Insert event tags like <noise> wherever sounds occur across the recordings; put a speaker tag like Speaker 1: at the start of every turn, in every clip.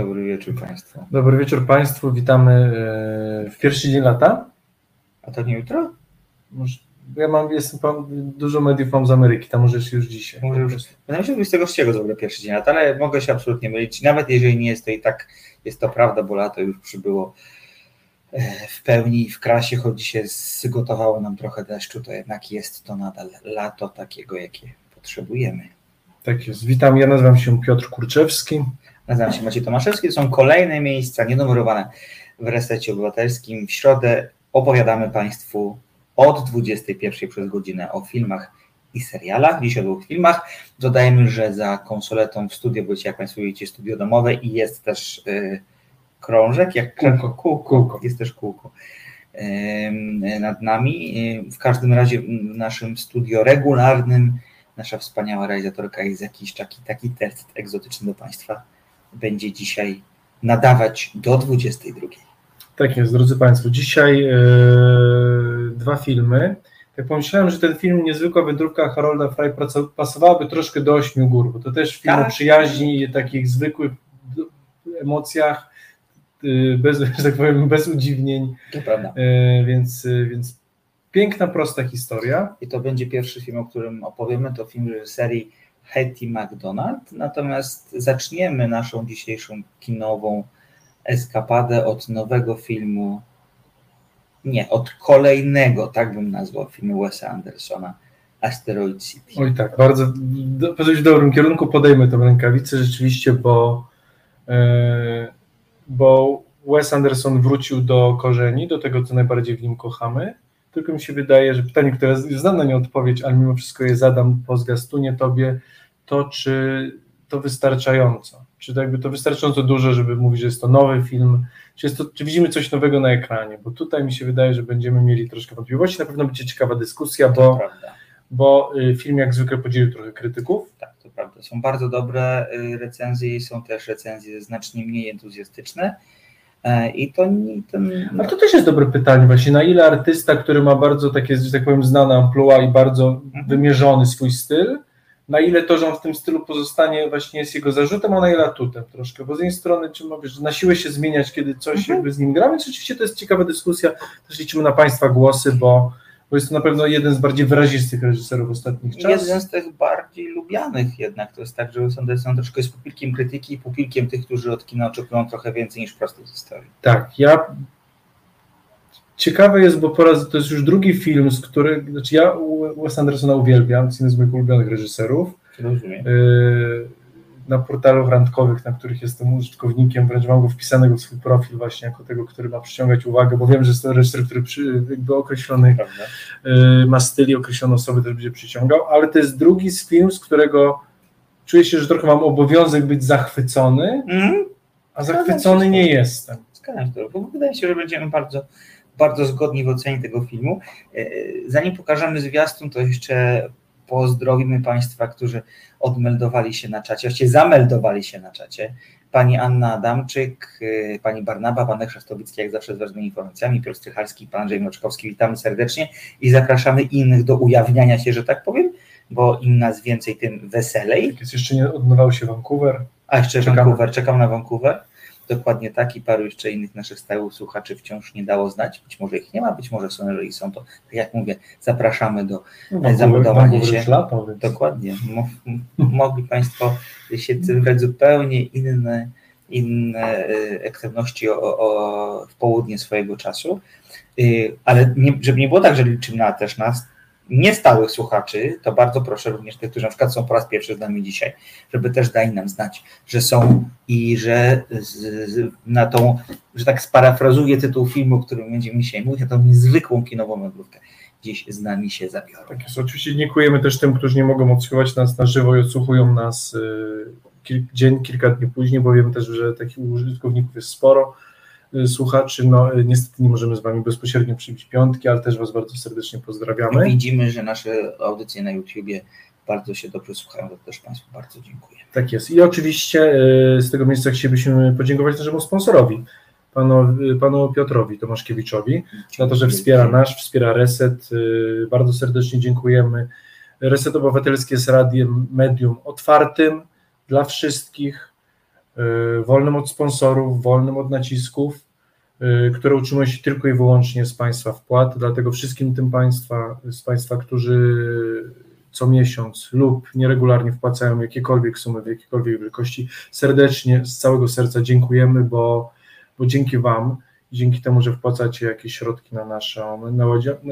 Speaker 1: Dobry wieczór Państwu.
Speaker 2: Dobry wieczór Państwu, witamy e, w pierwszy dzień lata.
Speaker 1: A to nie jutro?
Speaker 2: Może, ja mam, jestem, dużo mediów mam z Ameryki, tam możesz już dzisiaj.
Speaker 1: Może już, wydaje mi się, że 23 to w ogóle pierwszy dzień lata, ale mogę się absolutnie mylić. Nawet jeżeli nie jest to i tak, jest to prawda, bo lato już przybyło e, w pełni w krasie, choć dzisiaj zgotowało nam trochę deszczu, to jednak jest to nadal lato takiego, jakie potrzebujemy.
Speaker 2: Tak jest. Witam, ja nazywam się Piotr Kurczewski.
Speaker 1: Nazywam się Maciej Tomaszewski. To są kolejne miejsca nienumerowane w Resecie Obywatelskim. W środę opowiadamy Państwu od 21 przez godzinę o filmach i serialach. Dziś o dwóch filmach. Dodajmy, że za konsoletą w studio, bo jak Państwo widzicie, studio domowe i jest też yy, krążek, jak
Speaker 2: kółko,
Speaker 1: kółko, kółko. jest też kółko nad nami. W każdym razie w naszym studio regularnym nasza wspaniała realizatorka jest jakiś taki, taki test egzotyczny do Państwa będzie dzisiaj nadawać do 22.
Speaker 2: Tak jest, drodzy Państwo. Dzisiaj e, dwa filmy. Tak pomyślałem, że ten film Niezwykła wędrówka Harolda Fry pasowałaby troszkę do Ośmiu Gór, bo to też film tak. o przyjaźni takich zwykłych emocjach, e, bez, <laughs> że tak powiem, bez udziwnień.
Speaker 1: To prawda.
Speaker 2: E, więc, więc piękna, prosta historia.
Speaker 1: I to będzie pierwszy film, o którym opowiemy. To film serii Hetty McDonald. Natomiast zaczniemy naszą dzisiejszą kinową eskapadę od nowego filmu, nie, od kolejnego, tak bym nazwał, filmu Wesa Andersona, Asteroid City.
Speaker 2: Oj tak, bardzo w dobrym kierunku podejmę tę rękawicę rzeczywiście, bo, yy, bo Wes Anderson wrócił do korzeni, do tego, co najbardziej w nim kochamy, tylko mi się wydaje, że pytanie, które znam na nie odpowiedź, ale mimo wszystko je zadam po zgastunie tobie, to czy to wystarczająco? Czy to jakby to wystarczająco dużo, żeby mówić, że jest to nowy film? Czy, jest to, czy widzimy coś nowego na ekranie? Bo tutaj mi się wydaje, że będziemy mieli troszkę wątpliwości. Na pewno będzie ciekawa dyskusja, bo, bo y, film jak zwykle podzielił trochę krytyków.
Speaker 1: Tak, to prawda. Są bardzo dobre y, recenzje i są też recenzje znacznie mniej entuzjastyczne. E, I to, ten...
Speaker 2: A to też jest dobre pytanie właśnie, na ile artysta, który ma bardzo takie, że tak powiem, znane amplua i bardzo mhm. wymierzony swój styl, na ile to, że on w tym stylu pozostanie właśnie jest jego zarzutem, a na ile atutem troszkę, bo z jednej strony czy mówisz, na siłę się zmieniać, kiedy coś mhm. jakby z nim gra, więc oczywiście to jest ciekawa dyskusja, też liczymy na Państwa głosy, bo, bo jest to na pewno jeden z bardziej wyrazistych reżyserów ostatnich czasów.
Speaker 1: Jeden z tych bardziej lubianych jednak, to jest tak, że są, są troszkę z pupilkiem krytyki i pupilkiem tych, którzy od kina oczekują trochę więcej niż prostej historii.
Speaker 2: Tak, ja Ciekawe jest, bo po raz, to jest już drugi film, z którego, znaczy ja Wes Andersona uwielbiam, jest jeden z moich ulubionych reżyserów.
Speaker 1: Rozumiem.
Speaker 2: Y, na portalach randkowych, na których jestem użytkownikiem, wręcz mam go wpisanego w swój profil właśnie jako tego, który ma przyciągać uwagę, bo wiem, że jest to reżyser, który przy, jakby określony Prawda. Y, ma styl i określone osoby też będzie przyciągał, ale to jest drugi z film, z którego czuję się, że trochę mam obowiązek być zachwycony, mm. a zachwycony nie jestem.
Speaker 1: Zgadzam się, bo wydaje się, że będziemy bardzo bardzo zgodni w ocenie tego filmu. E, zanim pokażemy zwiastun, to jeszcze pozdrowimy Państwa, którzy odmeldowali się na czacie, właściwie zameldowali się na czacie. Pani Anna Adamczyk, e, pani Barnaba, pan Chrzastowicki, jak zawsze z ważnymi informacjami, Piotr Strychalski, pan Andrzej Mroczkowski, witamy serdecznie i zapraszamy innych do ujawniania się, że tak powiem, bo im nas więcej, tym weselej.
Speaker 2: Tak jest, jeszcze nie odbywał się Vancouver.
Speaker 1: A jeszcze Czekamy. Vancouver, czekam na Vancouver. Dokładnie tak i paru jeszcze innych naszych stałych słuchaczy wciąż nie dało znać. Być może ich nie ma, być może są, jeżeli są, to tak jak mówię, zapraszamy do no, zameldowania się.
Speaker 2: Lata,
Speaker 1: Dokładnie. Mogli Państwo się wybrać zupełnie inne, inne e, aktywności o, o, w południe swojego czasu. E, ale nie, żeby nie było tak, że liczymy na też nas niestałych słuchaczy, to bardzo proszę również tych, którzy na przykład są po raz pierwszy z nami dzisiaj, żeby też dali nam znać, że są i że na tą, że tak sparafrazuję tytuł filmu, o którym będziemy dzisiaj mówić, na tą niezwykłą kinową meblówkę dziś z nami się zabiorą.
Speaker 2: Tak jest. Oczywiście dziękujemy też tym, którzy nie mogą odsłuchiwać nas na żywo i odsłuchują nas y, dzień, kilka dni później, bo wiemy też, że takich użytkowników jest sporo słuchaczy. No, y, niestety nie możemy z Wami bezpośrednio przybić piątki, ale też Was bardzo serdecznie pozdrawiamy.
Speaker 1: Widzimy, że nasze audycje na YouTubie bardzo się dobrze słuchają, to też Państwu bardzo dziękuję.
Speaker 2: Tak jest. I oczywiście y, z tego miejsca chcielibyśmy podziękować naszemu sponsorowi, panu, panu Piotrowi Tomaszkiewiczowi, za to, że wspiera nasz, wspiera Reset. Bardzo serdecznie dziękujemy. Reset Obywatelskie jest radiem medium otwartym dla wszystkich, wolnym od sponsorów, wolnym od nacisków, które utrzymują się tylko i wyłącznie z Państwa wpłat. Dlatego wszystkim tym Państwa, z Państwa, którzy co miesiąc lub nieregularnie wpłacają jakiekolwiek sumy w jakiejkolwiek wielkości, serdecznie, z całego serca dziękujemy, bo, bo dzięki Wam, dzięki temu, że wpłacacie jakieś środki na naszą na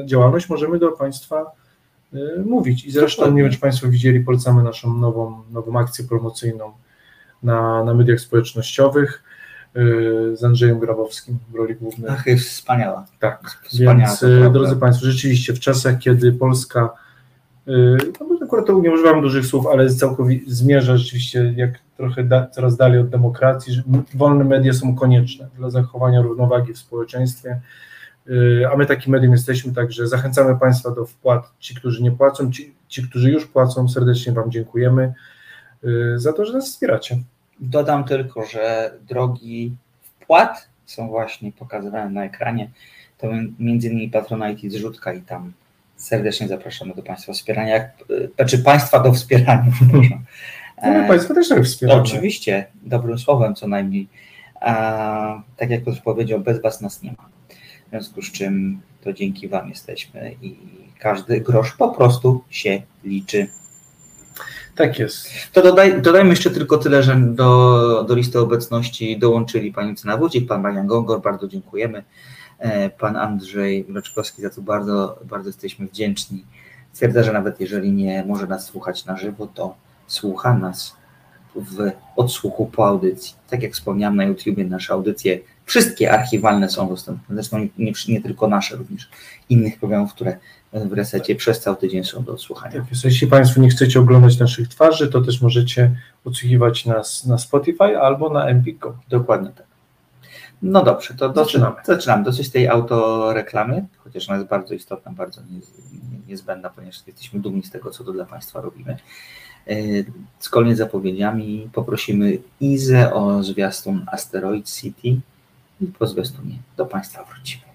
Speaker 2: działalność, możemy do Państwa y, mówić. I zresztą, nie wiem, czy Państwo widzieli, polecamy naszą nową, nową akcję promocyjną na, na mediach społecznościowych y, z Andrzejem Grabowskim w roli głównej.
Speaker 1: Ach, jest wspaniała.
Speaker 2: Tak, wspaniała, więc y, drodzy Państwo, rzeczywiście w czasach, kiedy Polska Y, no, akurat to nie używam dużych słów, ale całkowicie zmierza rzeczywiście jak trochę da, coraz dalej od demokracji, że wolne media są konieczne dla zachowania równowagi w społeczeństwie, a my takim medium jesteśmy, także zachęcamy Państwa do wpłat, ci, którzy nie płacą, ci, ci którzy już płacą, serdecznie Wam dziękujemy za to, że nas wspieracie.
Speaker 1: Dodam tylko, że drogi wpłat są właśnie pokazywane na ekranie, to między innymi Patronite i zrzutka i tam serdecznie zapraszamy do Państwa wspierania, jak, znaczy Państwa do wspierania, <laughs>
Speaker 2: przepraszam. No, my Państwa też tak wspieramy.
Speaker 1: Oczywiście, dobrym słowem co najmniej. A, tak jak już powiedział, bez Was nas nie ma. W związku z czym to dzięki Wam jesteśmy i każdy grosz po prostu się liczy.
Speaker 2: Tak jest.
Speaker 1: To dodaj, dodajmy jeszcze tylko tyle, że do, do listy obecności dołączyli pani Cyna Wódzik, pan Marian Gongor, bardzo dziękujemy. E, pan Andrzej Mroczkowski, za co bardzo, bardzo jesteśmy wdzięczni. Stwierdza, że nawet jeżeli nie może nas słuchać na żywo, to słucha nas w odsłuchu po audycji. Tak jak wspomniałem na YouTubie, nasze audycje, wszystkie archiwalne są dostępne, zresztą nie, nie tylko nasze, również innych programów, które w resecie przez cały tydzień są do odsłuchania.
Speaker 2: Tak jeśli Państwo nie chcecie oglądać naszych twarzy, to też możecie odsłuchiwać nas na Spotify albo na Empiko.
Speaker 1: Dokładnie tak. No dobrze, to zaczynamy. Zaczynamy. Dosyć tej autoreklamy, chociaż ona jest bardzo istotna, bardzo niezbędna, ponieważ jesteśmy dumni z tego, co to dla Państwa robimy. E, zgodnie z zapowiedziami poprosimy Izę o zwiastun Asteroid City i po zwiastunie do Państwa wrócimy.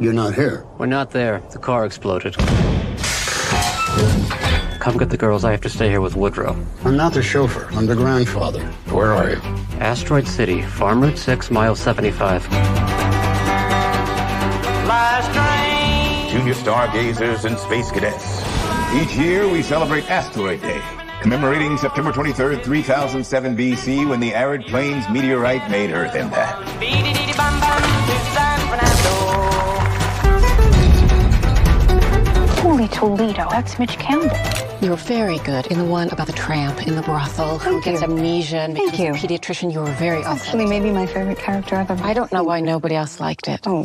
Speaker 3: You're not here.
Speaker 4: We're not there. The car exploded. Come get the girls. I have to stay here with Woodrow.
Speaker 3: I'm not the chauffeur. I'm the grandfather. Where are you?
Speaker 4: Asteroid City, Farm Route 6, mile 75.
Speaker 5: Junior stargazers and space cadets. Each year we celebrate Asteroid Day, commemorating September 23rd, 3007 BC when the arid plains meteorite made Earth impact.
Speaker 6: Holy Toledo, that's Mitch Campbell.
Speaker 7: You were very good in the one about the tramp in the brothel
Speaker 6: Thank
Speaker 7: who gets amnesia and
Speaker 6: Thank
Speaker 7: becomes
Speaker 6: you.
Speaker 7: a pediatrician. You were very
Speaker 6: That's
Speaker 7: awesome.
Speaker 6: actually maybe my favorite character ever.
Speaker 7: I don't know why nobody else liked it.
Speaker 6: Oh.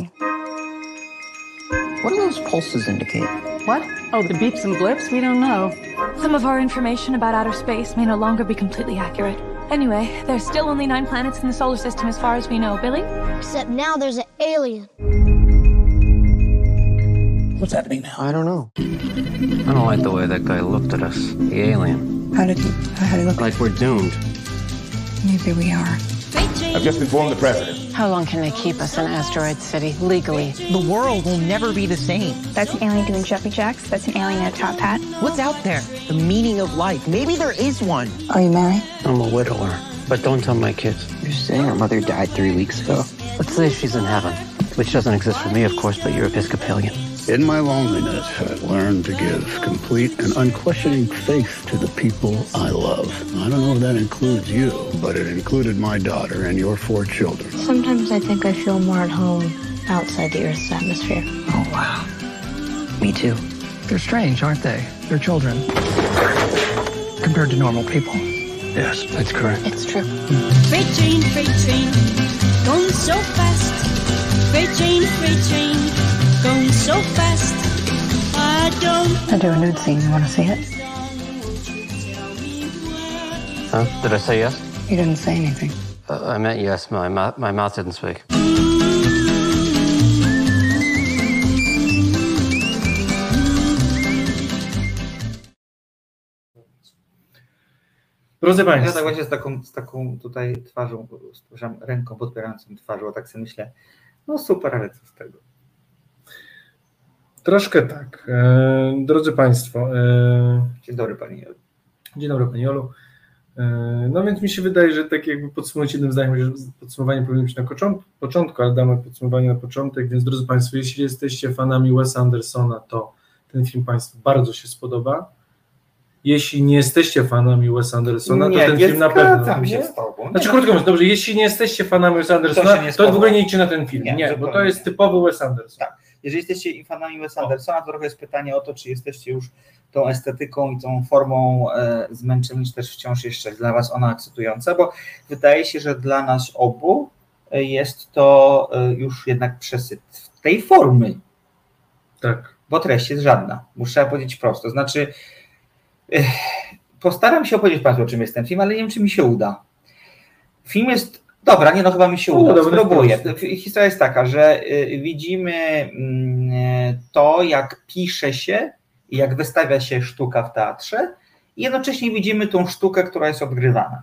Speaker 8: What do those pulses indicate?
Speaker 9: What? Oh, the beeps and blips? We don't know.
Speaker 10: Some of our information about outer space may no longer be completely accurate. Anyway, there's still only nine planets in the solar system as far as we know. Billy?
Speaker 11: Except now there's an alien.
Speaker 8: What's happening now?
Speaker 4: I don't know. I don't like the way that guy looked at us. The alien.
Speaker 6: How did he, how did he look?
Speaker 4: Like we're doomed.
Speaker 6: Maybe we are.
Speaker 5: I've just informed the president.
Speaker 7: How long can they keep us in Asteroid City legally?
Speaker 8: The world will never be the same.
Speaker 11: That's an alien doing jumpy jacks. That's an alien in a top hat.
Speaker 8: What's out there? The meaning of life. Maybe there is one.
Speaker 6: Are you married?
Speaker 4: I'm a widower. But don't tell my kids.
Speaker 8: You're saying her mother died three weeks ago?
Speaker 4: Let's say she's in heaven. Which doesn't exist for me, of course, but you're Episcopalian.
Speaker 3: In my loneliness, I learned to give complete and unquestioning faith to the people I love. I don't know if that includes you, but it included my daughter and your four children.
Speaker 11: Sometimes I think I feel more at home outside the Earth's atmosphere.
Speaker 8: Oh, wow. Me too. They're strange, aren't they? They're children. Compared to normal people.
Speaker 4: Yes, that's correct.
Speaker 7: It's true.
Speaker 12: Freight train, freight train, going so fast. Freight train, freight train, going so fast. I don't
Speaker 6: I do a nude scene. You want to see it?
Speaker 4: Huh? Did I say yes?
Speaker 6: You didn't say anything.
Speaker 4: Uh, I meant yes. My, mou- my mouth didn't speak.
Speaker 2: Drodzy
Speaker 1: Ja tak
Speaker 2: Państwo,
Speaker 1: właśnie z taką, z taką tutaj twarzą, przepraszam, ręką podpierającą twarzą, tak sobie myślę, no super, ale co z tego?
Speaker 2: Troszkę tak. E, drodzy Państwo. E,
Speaker 1: Dzień dobry Panie Jolu.
Speaker 2: Dzień dobry Pani Jolu. E, no więc mi się wydaje, że tak jakby podsumować jednym zdaniem, że podsumowanie powinno być na początku, początku, ale damy podsumowanie na początek, więc drodzy Państwo, jeśli jesteście fanami Wesa Andersona, to ten film Państwu bardzo się spodoba. Jeśli nie jesteście fanami Wesa Andersona,
Speaker 1: Nie,
Speaker 2: to ten film na pewno.
Speaker 1: zgadzam się z tobą.
Speaker 2: Znaczy, krótko mówiąc, dobrze, jeśli nie jesteście fanami Wesa
Speaker 1: To
Speaker 2: Andersona,
Speaker 1: nie
Speaker 2: to, w ogóle nie idźcie na ten film.
Speaker 1: Nie,
Speaker 2: Nie, bo to jest typowy Wes Anderson.
Speaker 1: Tak. Jeżeli jesteście fanami Wes Andersona, to trochę jest pytanie o to, czy jesteście już tą estetyką i tą formą e, zmęczeni, czy też wciąż jeszcze dla Was ona ekscytująca, bo wydaje się, że dla nas obu e, jest to e, już jednak przesyt tej formy,
Speaker 2: Tak.
Speaker 1: bo treść jest żadna. Muszę powiedzieć prosto. Znaczy, postaram się opowiedzieć Państwu, o czym jest ten film, ale nie wiem, czy mi się uda. Film jest. Dobra, nie, no chyba mi się
Speaker 2: No,
Speaker 1: uda.
Speaker 2: no
Speaker 1: Spróbuję. Historia jest taka, że y, widzimy mm, to, jak pisze się i jak wystawia się sztuka w teatrze, i jednocześnie widzimy tą sztukę, która jest odgrywana.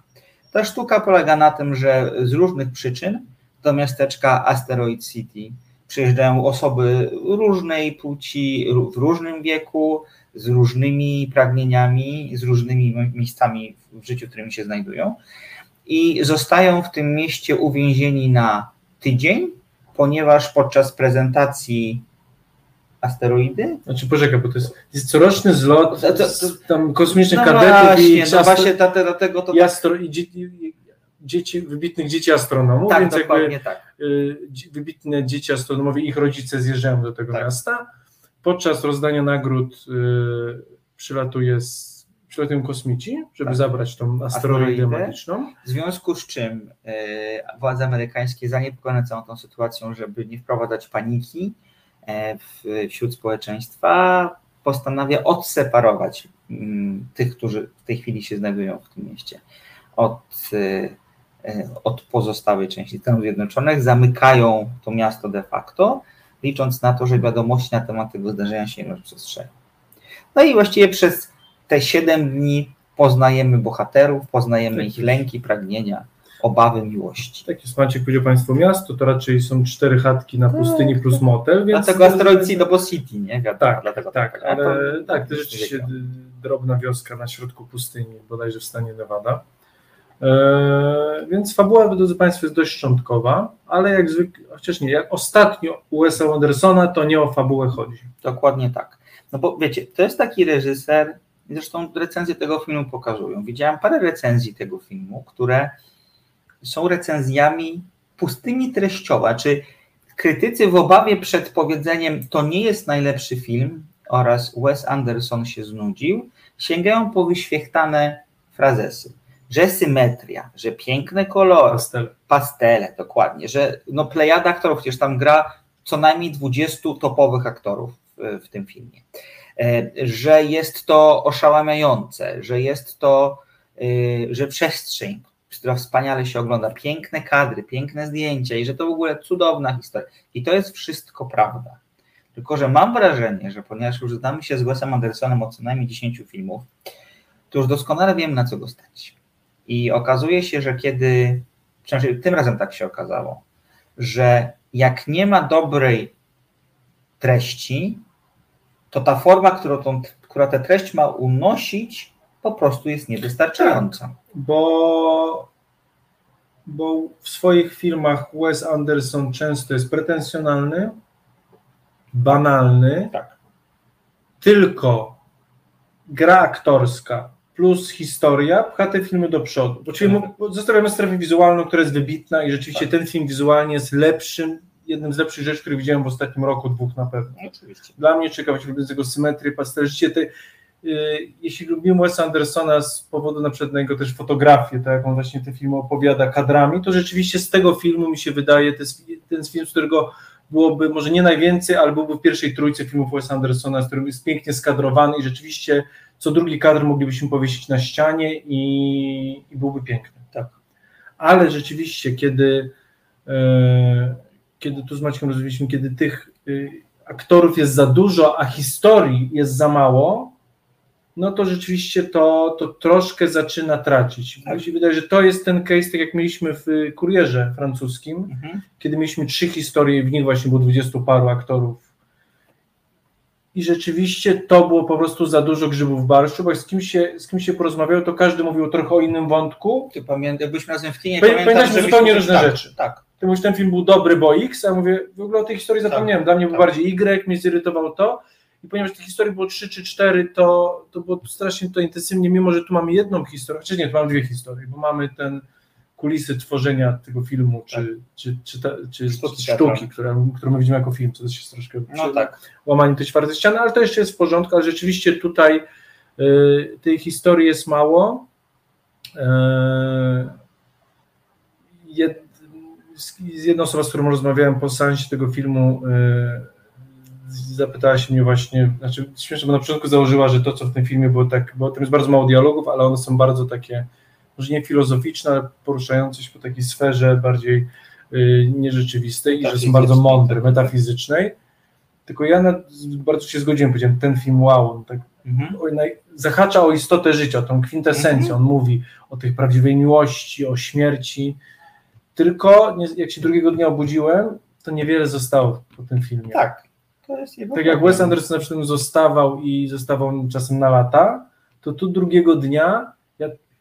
Speaker 1: Ta sztuka polega na tym, że z różnych przyczyn do miasteczka Asteroid City przyjeżdżają osoby różnej płci, w różnym wieku, z różnymi pragnieniami, z różnymi mi- miejscami w życiu, w którymi się znajdują i zostają w tym mieście uwięzieni na tydzień, ponieważ podczas prezentacji asteroidy
Speaker 2: Znaczy, poczekaj, bo to jest, jest coroczny zlot
Speaker 1: To- to-
Speaker 2: tam kosmicznych
Speaker 1: no
Speaker 2: kadetów i,
Speaker 1: właśnie, no właśnie dlatego, to
Speaker 2: i, astro, i, dzie, i dzieci, wybitnych dzieci astronomów,
Speaker 1: tak,
Speaker 2: więc jakby
Speaker 1: tak.
Speaker 2: y, wybitne dzieci astronomowie, ich rodzice zjeżdżają do tego
Speaker 1: Tak.
Speaker 2: miasta. Podczas rozdania nagród y, przylatuje z, przylatują kosmici, żeby
Speaker 1: Tak.
Speaker 2: zabrać tą asteroidę
Speaker 1: Asteroidę.
Speaker 2: magiczną.
Speaker 1: W związku z czym e, władze amerykańskie zaniepokojone całą tą sytuacją, żeby nie wprowadzać paniki w, wśród społeczeństwa, postanawia odseparować mm, tych, którzy w tej chwili się znajdują w tym mieście od, od pozostałej części Stanów Zjednoczonych, zamykają to miasto de facto, licząc na to, że wiadomości na temat tego zdarzenia się nie rozprzestrzenią. No i właściwie przez te 7 dni poznajemy bohaterów, poznajemy
Speaker 2: Tak
Speaker 1: ich lęki, pragnienia, obawy, miłości.
Speaker 2: Tak jest, Maciek powiedział Państwu miasto, to raczej są cztery chatki na pustyni plus motel, więc...
Speaker 1: Dlatego Asteroid City, no bo City, nie? Wiadomo,
Speaker 2: Tak,
Speaker 1: dlatego
Speaker 2: tak,
Speaker 1: A
Speaker 2: ale
Speaker 1: to-
Speaker 2: tak, to rzeczywiście drobna wioska na środku pustyni, bodajże w stanie Nevada. Eee, więc fabuła, drodzy Państwo, jest dość szczątkowa, ale jak zwykle, chociaż nie, jak ostatnio u Wes'a Andersona, to nie o fabułę chodzi.
Speaker 1: Dokładnie tak. No bo wiecie, to jest taki reżyser, zresztą recenzje tego filmu pokazują. Widziałem parę recenzji tego filmu, które są recenzjami pustymi treściowo, czy krytycy w obawie przed powiedzeniem to nie jest najlepszy film oraz Wes Anderson się znudził, sięgają po wyświechtane frazesy, że symetria, że piękne kolory,
Speaker 2: Pastel.
Speaker 1: pastele, dokładnie, że no plejada aktorów, przecież tam gra co najmniej 20 topowych aktorów w, w tym filmie, E, że jest to oszałamiające, że jest to, y, że przestrzeń, która wspaniale się ogląda, piękne kadry, piękne zdjęcia i że to w ogóle cudowna historia. I to jest wszystko prawda. Tylko, że mam wrażenie, że ponieważ już znamy się z Wesem Andersonem od co najmniej 10 filmów, to już doskonale wiem, na co go stać. I okazuje się, że kiedy, przynajmniej tym razem tak się okazało, że jak nie ma dobrej treści, to ta forma, którą, tą, która tę treść ma unosić, po prostu jest niewystarczająca.
Speaker 2: Bo, bo w swoich filmach Wes Anderson często jest pretensjonalny, banalny,
Speaker 1: Tak.
Speaker 2: tylko gra aktorska plus historia pcha te filmy do przodu. Bo czyli mu- zostawiamy strefę wizualną, która jest wybitna i rzeczywiście ten film wizualnie jest lepszym, jednym z lepszych rzeczy, które widziałem w ostatnim roku, dwóch na pewno.
Speaker 1: Oczywiście.
Speaker 2: Dla mnie ciekawość lubię tego symetrii, pastel. Te, y, jeśli lubimy Wesa Andersona z powodu na przykład na jego też fotografię, tak jak on właśnie te filmy opowiada kadrami, to rzeczywiście z tego filmu mi się wydaje, to jest ten film, z którego byłoby może nie najwięcej, ale byłby w pierwszej trójce filmów Wesa Andersona, z którym jest pięknie skadrowany i rzeczywiście co drugi kadr moglibyśmy powiesić na ścianie i, i byłby piękny.
Speaker 1: Tak.
Speaker 2: Ale rzeczywiście, kiedy, e, kiedy tu z Maćkiem rozmawialiśmy, kiedy tych y, aktorów jest za dużo, a historii jest za mało, no to rzeczywiście to, to troszkę zaczyna tracić.
Speaker 1: Tak.
Speaker 2: Mi się wydaje, że to jest ten case, tak jak mieliśmy w y, kurierze francuskim,
Speaker 1: Mhm.
Speaker 2: kiedy mieliśmy trzy historie, w nich właśnie było dwudziestu paru aktorów. I rzeczywiście to było po prostu za dużo grzybów w barszczu, bo jak z kim się, z kim się porozmawiało, to każdy mówił trochę o innym wątku.
Speaker 1: Ty pamiętaj, byliśmy razem w kinie,
Speaker 2: Pamię-
Speaker 1: pamiętam,
Speaker 2: Pamiętasz zupełnie różne
Speaker 1: tak,
Speaker 2: rzeczy.
Speaker 1: Tak.
Speaker 2: Ty mówisz, ten film był dobry, bo X, a ja mówię, w ogóle o tej historii zapomniałem. Dla mnie był bardziej Y, mnie zirytował to. I ponieważ tych historii było 3 czy 4, to, to było strasznie to intensywnie, mimo że tu mamy jedną historię, czy nie, tu mamy dwie historie, bo mamy ten kulisy tworzenia tego filmu, czy, czy, czy, ta, czy,
Speaker 1: Sztuki
Speaker 2: sztuki, które, którą my widzimy jako film, też jest troszkę
Speaker 1: No tak.
Speaker 2: łamanie tej czwartej ściany, ale to jeszcze jest w porządku, ale rzeczywiście tutaj y, tej historii jest mało. Y, jed, z, jedną osobą, z którą rozmawiałem po seansie tego filmu, y, zapytała się mnie właśnie, znaczy śmieszne, bo na początku założyła, że to, co w tym filmie było tak, bo tam jest bardzo mało dialogów, ale one są bardzo takie, może nie filozoficzne, ale poruszające się po takiej sferze bardziej y, nierzeczywistej i że są bardzo mądre, metafizycznej. Tylko ja na, bardzo się zgodziłem, powiedziałem, ten film wow, on tak
Speaker 1: Mhm.
Speaker 2: zahacza o istotę życia, o tą kwintesencję.
Speaker 1: Mhm.
Speaker 2: On mówi o tej prawdziwej miłości, o śmierci. Tylko nie, jak się drugiego dnia obudziłem, to niewiele zostało po tym filmie.
Speaker 1: Tak. To jest jego
Speaker 2: Tak jak. Wes Anderson na przykład zostawał i zostawał czasem na lata, to tu drugiego dnia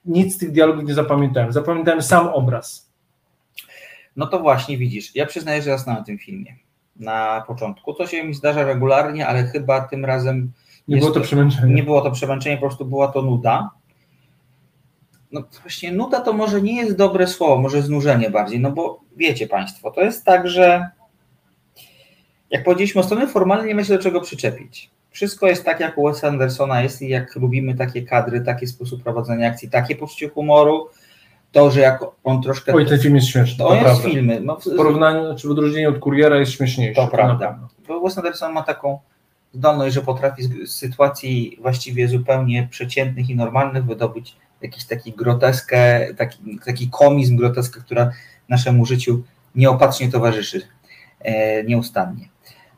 Speaker 2: nic z tych dialogów nie zapamiętałem. Zapamiętałem sam obraz.
Speaker 1: No to właśnie widzisz, ja przyznaję, że zasnąłem na tym filmie na początku. To się mi zdarza regularnie, ale chyba tym razem
Speaker 2: Nie było to przemęczenie.
Speaker 1: Nie było to przemęczenie, po prostu była to nuda. No właśnie nuda to może nie jest dobre słowo, może znużenie bardziej, no bo wiecie Państwo, to jest tak, że jak powiedzieliśmy, o strony formalnej nie ma się do czego przyczepić. Wszystko jest tak, jak u Wes Andersona jest i jak lubimy takie kadry, taki sposób prowadzenia akcji, takie poczucie humoru, to, że jak on troszkę...
Speaker 2: Oj, ten film jest śmieszny.
Speaker 1: To
Speaker 2: To,
Speaker 1: jest
Speaker 2: prawda.
Speaker 1: filmy. No,
Speaker 2: w porównaniu, czy w odróżnieniu od kuriera jest śmieszniejszy.
Speaker 1: To
Speaker 2: na
Speaker 1: prawda. Bo Wes Anderson ma taką zdolność, że potrafi z z sytuacji właściwie zupełnie przeciętnych i normalnych wydobyć jakiś taki groteskę, taki, taki komizm, groteskę, która naszemu życiu nieopatrznie towarzyszy e, nieustannie.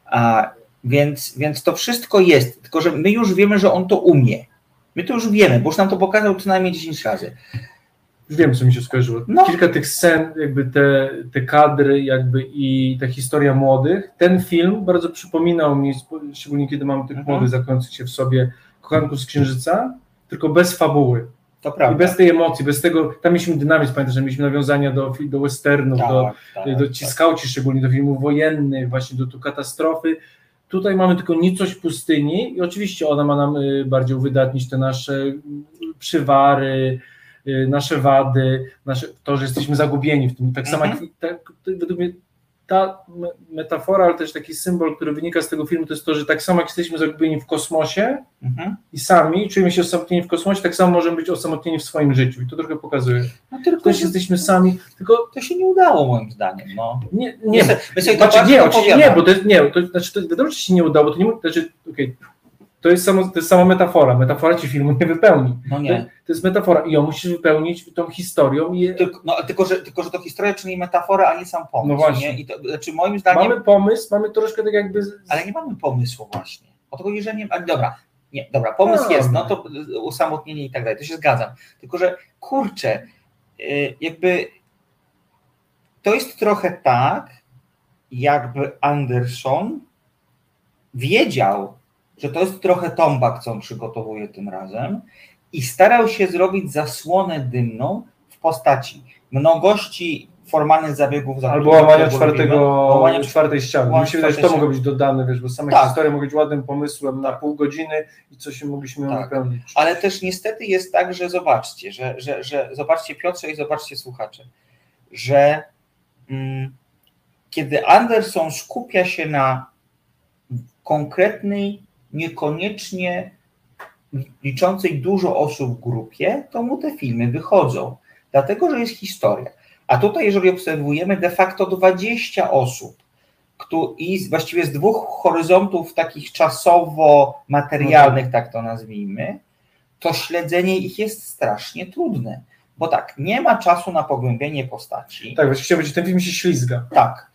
Speaker 1: A, więc, więc to wszystko jest, tylko że my już wiemy, że on to umie. My to już wiemy, bo już nam to pokazał co najmniej 10 razy.
Speaker 2: Już wiem, co mi się skojarzyło.
Speaker 1: No.
Speaker 2: Kilka tych scen, jakby te, te kadry, jakby i ta historia młodych. Ten film bardzo przypominał mi, szczególnie kiedy mamy tych
Speaker 1: Mhm.
Speaker 2: młodych zakończyć się w sobie kochanków z Księżyca, tylko bez fabuły.
Speaker 1: To
Speaker 2: I
Speaker 1: prawda.
Speaker 2: bez tej emocji, bez tego, tam mieliśmy dynamizm, pamiętasz, że mieliśmy nawiązania do, do westernów,
Speaker 1: Tak,
Speaker 2: do,
Speaker 1: tak,
Speaker 2: do ci skauci szczególnie, do filmów wojennych, właśnie do tu katastrofy. Tutaj mamy tylko nicość pustyni i oczywiście ona ma nam y, bardziej uwydatnić te nasze y, przywary, y, nasze wady, nasze, to, że jesteśmy zagubieni w tym. Tak samo
Speaker 1: Mhm.
Speaker 2: jak, tak, według mnie ta me- metafora, ale też taki symbol, który wynika z tego filmu, to jest to, że tak samo jak jesteśmy zagubieni w kosmosie
Speaker 1: Mhm.
Speaker 2: i sami czujemy się osamotnieni w kosmosie, tak samo możemy być osamotnieni w swoim życiu. I to trochę pokazuje.
Speaker 1: No tylko,
Speaker 2: Też jesteśmy sami, tylko
Speaker 1: to się nie udało moim zdaniem. No.
Speaker 2: nie,
Speaker 1: My
Speaker 2: nie,
Speaker 1: sobie- my sobie
Speaker 2: znaczy, nie, nie, bo to jest, nie, to znaczy, to wiadomo, że się nie udało, to nie, znaczy, okej, to jest samo, to jest sama metafora, metafora ci filmu nie wypełni.
Speaker 1: No
Speaker 2: To,
Speaker 1: nie.
Speaker 2: to jest metafora i ją musisz wypełnić tą historią i
Speaker 1: Tylko, no, tylko, że, tylko, że to historia, czyli metafora, a nie sam pomysł.
Speaker 2: No właśnie.
Speaker 1: Nie? I to, znaczy moim zdaniem,
Speaker 2: mamy pomysł, mamy troszkę tak jakby,
Speaker 1: ale nie mamy pomysłu właśnie. O to chodzi, że nie. Dobra, nie, dobra, pomysł
Speaker 2: No.
Speaker 1: jest, no to usamotnienie i tak dalej, to się zgadzam. Tylko, że kurczę, y, jakby to jest trochę tak, jakby Anderson wiedział, że to jest trochę tombak, co on przygotowuje tym razem i starał się zrobić zasłonę dymną w postaci mnogości formalnych zabiegów. za
Speaker 2: albo łamania
Speaker 1: tego
Speaker 2: czwartego,
Speaker 1: łamania
Speaker 2: czwartej ściany.
Speaker 1: łamania
Speaker 2: Mi się wydaje, że to mogło być dodane, wiesz, bo same
Speaker 1: Tak.
Speaker 2: historie mogą być ładnym pomysłem na pół godziny i coś się mogliśmy
Speaker 1: Tak.
Speaker 2: wypełnić.
Speaker 1: Ale też niestety jest tak, że zobaczcie, że, że, że zobaczcie Piotrze i zobaczcie słuchacze, że mm, kiedy Anderson skupia się na konkretnej, niekoniecznie liczącej dużo osób w grupie, to mu te filmy wychodzą. Dlatego, że jest historia. A tutaj, jeżeli obserwujemy de facto 20 osób, któ- i właściwie z dwóch horyzontów takich czasowo-materialnych, tak to nazwijmy, to śledzenie ich jest strasznie trudne. Bo tak, nie ma czasu na pogłębienie postaci.
Speaker 2: Tak, właściwie powiedzieć, ten film się ślizga.
Speaker 1: Tak.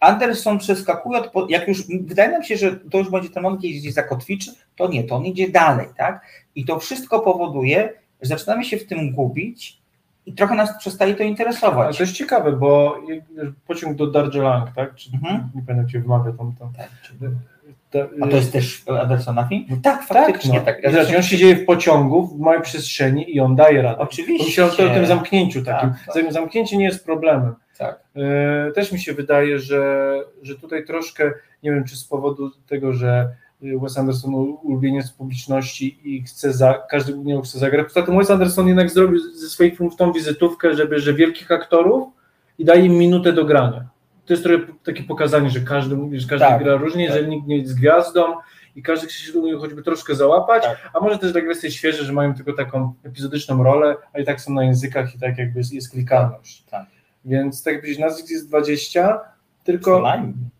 Speaker 1: Anderson przeskakuje, od, jak już, wydaje nam się, że to już będzie ten moment, kiedy gdzieś zakotwiczy, to nie, to on idzie dalej, tak? I to wszystko powoduje, że zaczynamy się w tym gubić i trochę nas przestaje to
Speaker 2: Ale
Speaker 1: interesować.
Speaker 2: to jest ciekawe, bo pociąg do Darjeeling, tak? Czy,
Speaker 1: Mhm.
Speaker 2: Nie pamiętam, się wymawia tam. tam.
Speaker 1: Tak. A to jest też Andersona film? Tak,
Speaker 2: Tak,
Speaker 1: faktycznie
Speaker 2: no.
Speaker 1: tak.
Speaker 2: I zobacz, on się dzieje w pociągu, w małej przestrzeni i on daje radę.
Speaker 1: Oczywiście.
Speaker 2: Myślę o tym zamknięciu takim.
Speaker 1: Tak, tak.
Speaker 2: Zamknięcie nie jest problemem.
Speaker 1: Tak.
Speaker 2: E, Też mi się wydaje, że, że tutaj troszkę, nie wiem czy z powodu tego, że Wes Anderson ulubieniec publiczności i chce za, każdy u niego chce zagrać. Poza tym Wes Anderson jednak zrobił ze swoich filmów tą wizytówkę, żeby, że wielkich aktorów i daje im minutę do grania. To jest trochę takie pokazanie, że każdy mówi, że każdy
Speaker 1: Tak,
Speaker 2: gra różnie,
Speaker 1: tak.
Speaker 2: że nikt nie jest gwiazdą i każdy chce się niego choćby troszkę załapać,
Speaker 1: Tak.
Speaker 2: a może też tak jest świeże, że mają tylko taką epizodyczną rolę, a i tak są na językach i tak jakby jest, jest klikalność.
Speaker 1: Tak.
Speaker 2: Więc tak jak powiedzieć, nazwisk jest 20,
Speaker 1: Co
Speaker 2: tylko,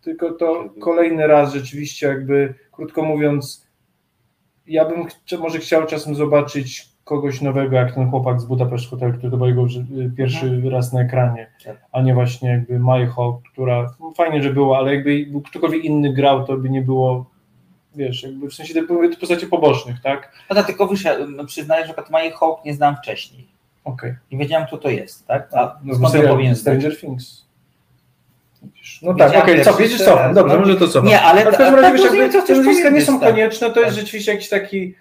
Speaker 2: tylko to kolejny raz rzeczywiście jakby, krótko mówiąc, ja bym ch- może chciał czasem zobaczyć kogoś nowego, jak ten chłopak z Budapest Hotel, który to był jego y, pierwszy raz na ekranie,
Speaker 1: Tak.
Speaker 2: a nie właśnie jakby Majho, która no, fajnie, że była, ale jakby był ktokolwiek inny grał, to by nie było, wiesz, jakby w sensie te, te postacie pobocznych, tak?
Speaker 1: No tak, tylko wiesz, przyznaję, że Hawk nie znam wcześniej.
Speaker 2: Okej.
Speaker 1: Nie wiedziałem, kto to jest, tak? A
Speaker 2: No,
Speaker 1: skąd ja powinien?
Speaker 2: Stranger Things. Widzisz. No tak, okej,
Speaker 1: pierwszy
Speaker 2: co,
Speaker 1: serial,
Speaker 2: cofam, dobrze,
Speaker 1: no.
Speaker 2: może to cofam.
Speaker 1: Nie, ale
Speaker 2: w każdym
Speaker 1: tak-
Speaker 2: razie,
Speaker 1: tak
Speaker 2: wiesz, jakby
Speaker 1: co
Speaker 2: te nazwiska nie są
Speaker 1: tak.
Speaker 2: konieczne, to jest
Speaker 1: Tak.
Speaker 2: rzeczywiście jakiś taki,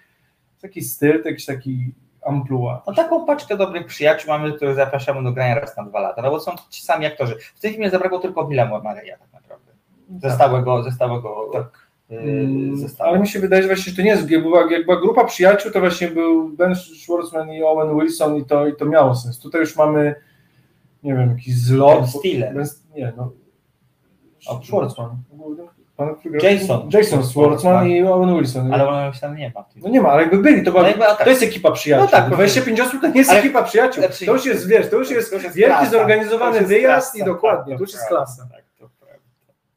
Speaker 2: taki styl, jakiś taki amplua.
Speaker 1: No taką paczkę dobrych przyjaciół mamy, których zapraszamy do grania raz na dwa lata, no bo są ci sami aktorzy. W tym filmie zabrakło tylko Billa Mareya tak naprawdę. Ze stałego, ze stałego
Speaker 2: Mm,
Speaker 1: zestawu.
Speaker 2: Ale mi się wydaje, że właśnie że to nie jest, jak była, jak była grupa przyjaciół, to właśnie był Ben Schwartzman i Owen Wilson i to, i to miało sens. Tutaj już mamy, nie wiem, jakiś zlot.
Speaker 1: Ben Stiller.
Speaker 2: Ben, nie, no. Schwartzman. Pan,
Speaker 1: Jason.
Speaker 2: Jason Schwartzman i Owen Wilson.
Speaker 1: Ale on tam nie ma.
Speaker 2: No nie ma, ale jakby byli, to, była,
Speaker 1: No jakby, a tak.
Speaker 2: to jest ekipa przyjaciół.
Speaker 1: No tak,
Speaker 2: 25 osób to nie jest
Speaker 1: Ale-
Speaker 2: ekipa przyjaciół.
Speaker 1: Znaczy-
Speaker 2: to już jest, wiesz, to już jest,
Speaker 1: To już jest
Speaker 2: wielki
Speaker 1: klasa.
Speaker 2: zorganizowany wyjazd
Speaker 1: klasa,
Speaker 2: i dokładnie,
Speaker 1: tak,
Speaker 2: to już jest klasa.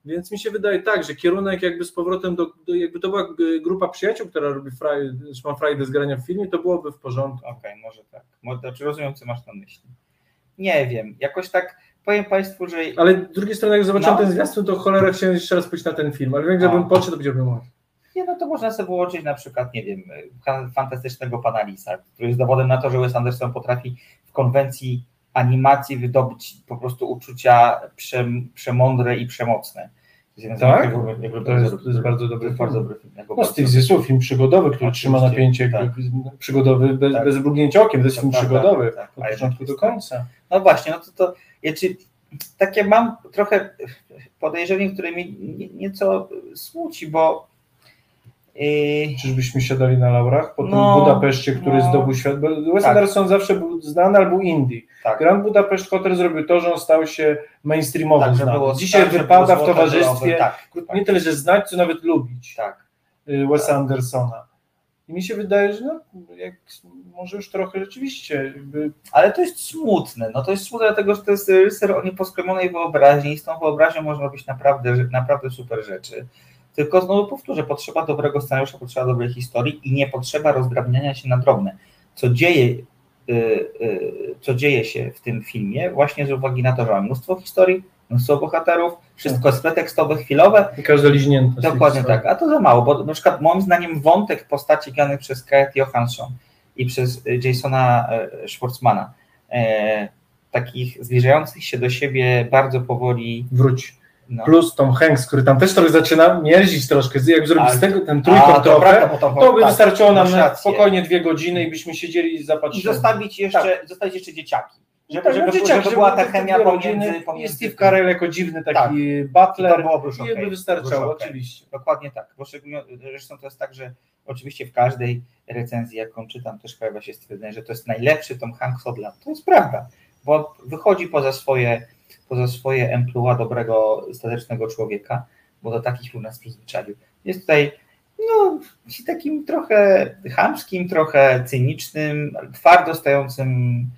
Speaker 2: Więc mi się wydaje tak, że kierunek jakby z powrotem do, do jakby to była g- grupa przyjaciół, która robi fraj, że ma frajdę z grania w filmie, to byłoby w porządku.
Speaker 1: Okej, może tak. Może, znaczy rozumiem, co masz na myśli. Nie wiem, jakoś tak powiem Państwu, że
Speaker 2: Ale z drugiej strony, jak zobaczyłem
Speaker 1: No.
Speaker 2: ten zwiastun, to cholera chciałem jeszcze raz pójść na ten film, ale wiem, że bym podszedł, to mówić.
Speaker 1: Nie, no to można sobie wyłączyć na przykład, nie wiem, fa- fantastycznego pana Lisa, który jest dowodem na to, że Wes Anderson potrafi w konwencji animacji wydobyć po prostu uczucia przem, przemądre i przemocne.
Speaker 2: Tak?
Speaker 1: jakby- jakby
Speaker 2: To jest- to jest bardzo dobry
Speaker 1: to jest
Speaker 2: film.
Speaker 1: bardzo dobry film.
Speaker 2: No,
Speaker 1: bardzo
Speaker 2: Steve Zissou, film przygodowy, który
Speaker 1: Oczywiście,
Speaker 2: trzyma napięcie,
Speaker 1: tak.
Speaker 2: przygodowy bez,
Speaker 1: Tak.
Speaker 2: bez mrugnięcia okiem, to jest
Speaker 1: Tak,
Speaker 2: film
Speaker 1: tak,
Speaker 2: przygodowy,
Speaker 1: tak, tak.
Speaker 2: od
Speaker 1: A
Speaker 2: początku do końca.
Speaker 1: No właśnie, no to, to ja ci, takie mam trochę podejrzenie, które mnie nie- nieco smuci, bo yy,
Speaker 2: Czyżbyśmy siadali na laurach po tym
Speaker 1: No,
Speaker 2: Budapeszcie, który
Speaker 1: no.
Speaker 2: zdobył świat? Bo Wes
Speaker 1: Tak.
Speaker 2: Anderson zawsze był znany albo indie.
Speaker 1: tak,
Speaker 2: Grand Budapest Hotel zrobił to, że on stał się mainstreamowy.
Speaker 1: tak, było
Speaker 2: Dzisiaj
Speaker 1: tak,
Speaker 2: wypada w towarzystwie
Speaker 1: tak, tak,
Speaker 2: nie tyle, że znać, co nawet lubić
Speaker 1: tak.
Speaker 2: y, Wesa
Speaker 1: Tak.
Speaker 2: Andersona. I mi się wydaje, że no, jak, może już trochę rzeczywiście jakby
Speaker 1: Ale to jest smutne. No to jest smutne, dlatego że to jest reżyser o nieposkromionej wyobraźni i z tą wyobraźnią można robić naprawdę, naprawdę super rzeczy. Tylko znowu powtórzę, potrzeba dobrego scenariusza, potrzeba dobrej historii i nie potrzeba rozdrabniania się na drobne. Co dzieje, y, y, co dzieje się w tym filmie, właśnie z uwagi na to, że mamy mnóstwo historii, mnóstwo bohaterów, wszystko jest pretekstowe, chwilowę,
Speaker 2: i każde liźnięte.
Speaker 1: Dokładnie tak, a to za mało, bo na przykład moim zdaniem wątek postaci granych przez Scarlett Johansson i przez y, Jasona Schwartzmana, e, takich zbliżających się do siebie bardzo powoli.
Speaker 2: Wróć.
Speaker 1: No.
Speaker 2: Plus Tom Hanks, który tam też trochę zaczyna mierzić troszkę, jak zrobić
Speaker 1: Ale-
Speaker 2: z tego ten trójkąt
Speaker 1: to
Speaker 2: trochę,
Speaker 1: to-
Speaker 2: to by
Speaker 1: tak,
Speaker 2: wystarczyło nam na spokojnie dwie godziny i byśmy siedzieli i
Speaker 1: I
Speaker 2: zapatrzyli.
Speaker 1: zostawić jeszcze, zostawić jeszcze dzieciaki. Żeby,
Speaker 2: Tak,
Speaker 1: żeby,
Speaker 2: no
Speaker 1: żeby,
Speaker 2: dzieciaki,
Speaker 1: była ta chemia pomiędzy,
Speaker 2: rodziny I
Speaker 1: pomiędzy
Speaker 2: Steve Carell jako dziwny taki
Speaker 1: I
Speaker 2: butler.
Speaker 1: to byłoby już
Speaker 2: I
Speaker 1: okej.
Speaker 2: by wystarczało,
Speaker 1: okej.
Speaker 2: oczywiście.
Speaker 1: Dokładnie tak. Bo szczególnie, zresztą to jest tak, że oczywiście w każdej recenzji, jaką czytam, też pojawia się stwierdzenie, że to jest najlepszy Tom Hanks od lat. To jest prawda, bo wychodzi poza swoje, poza swoje emploi dobrego, statecznego człowieka, bo do takich film nas przyzwyczaił. Jest tutaj no, takim trochę chamskim, trochę cynicznym, twardo stojącym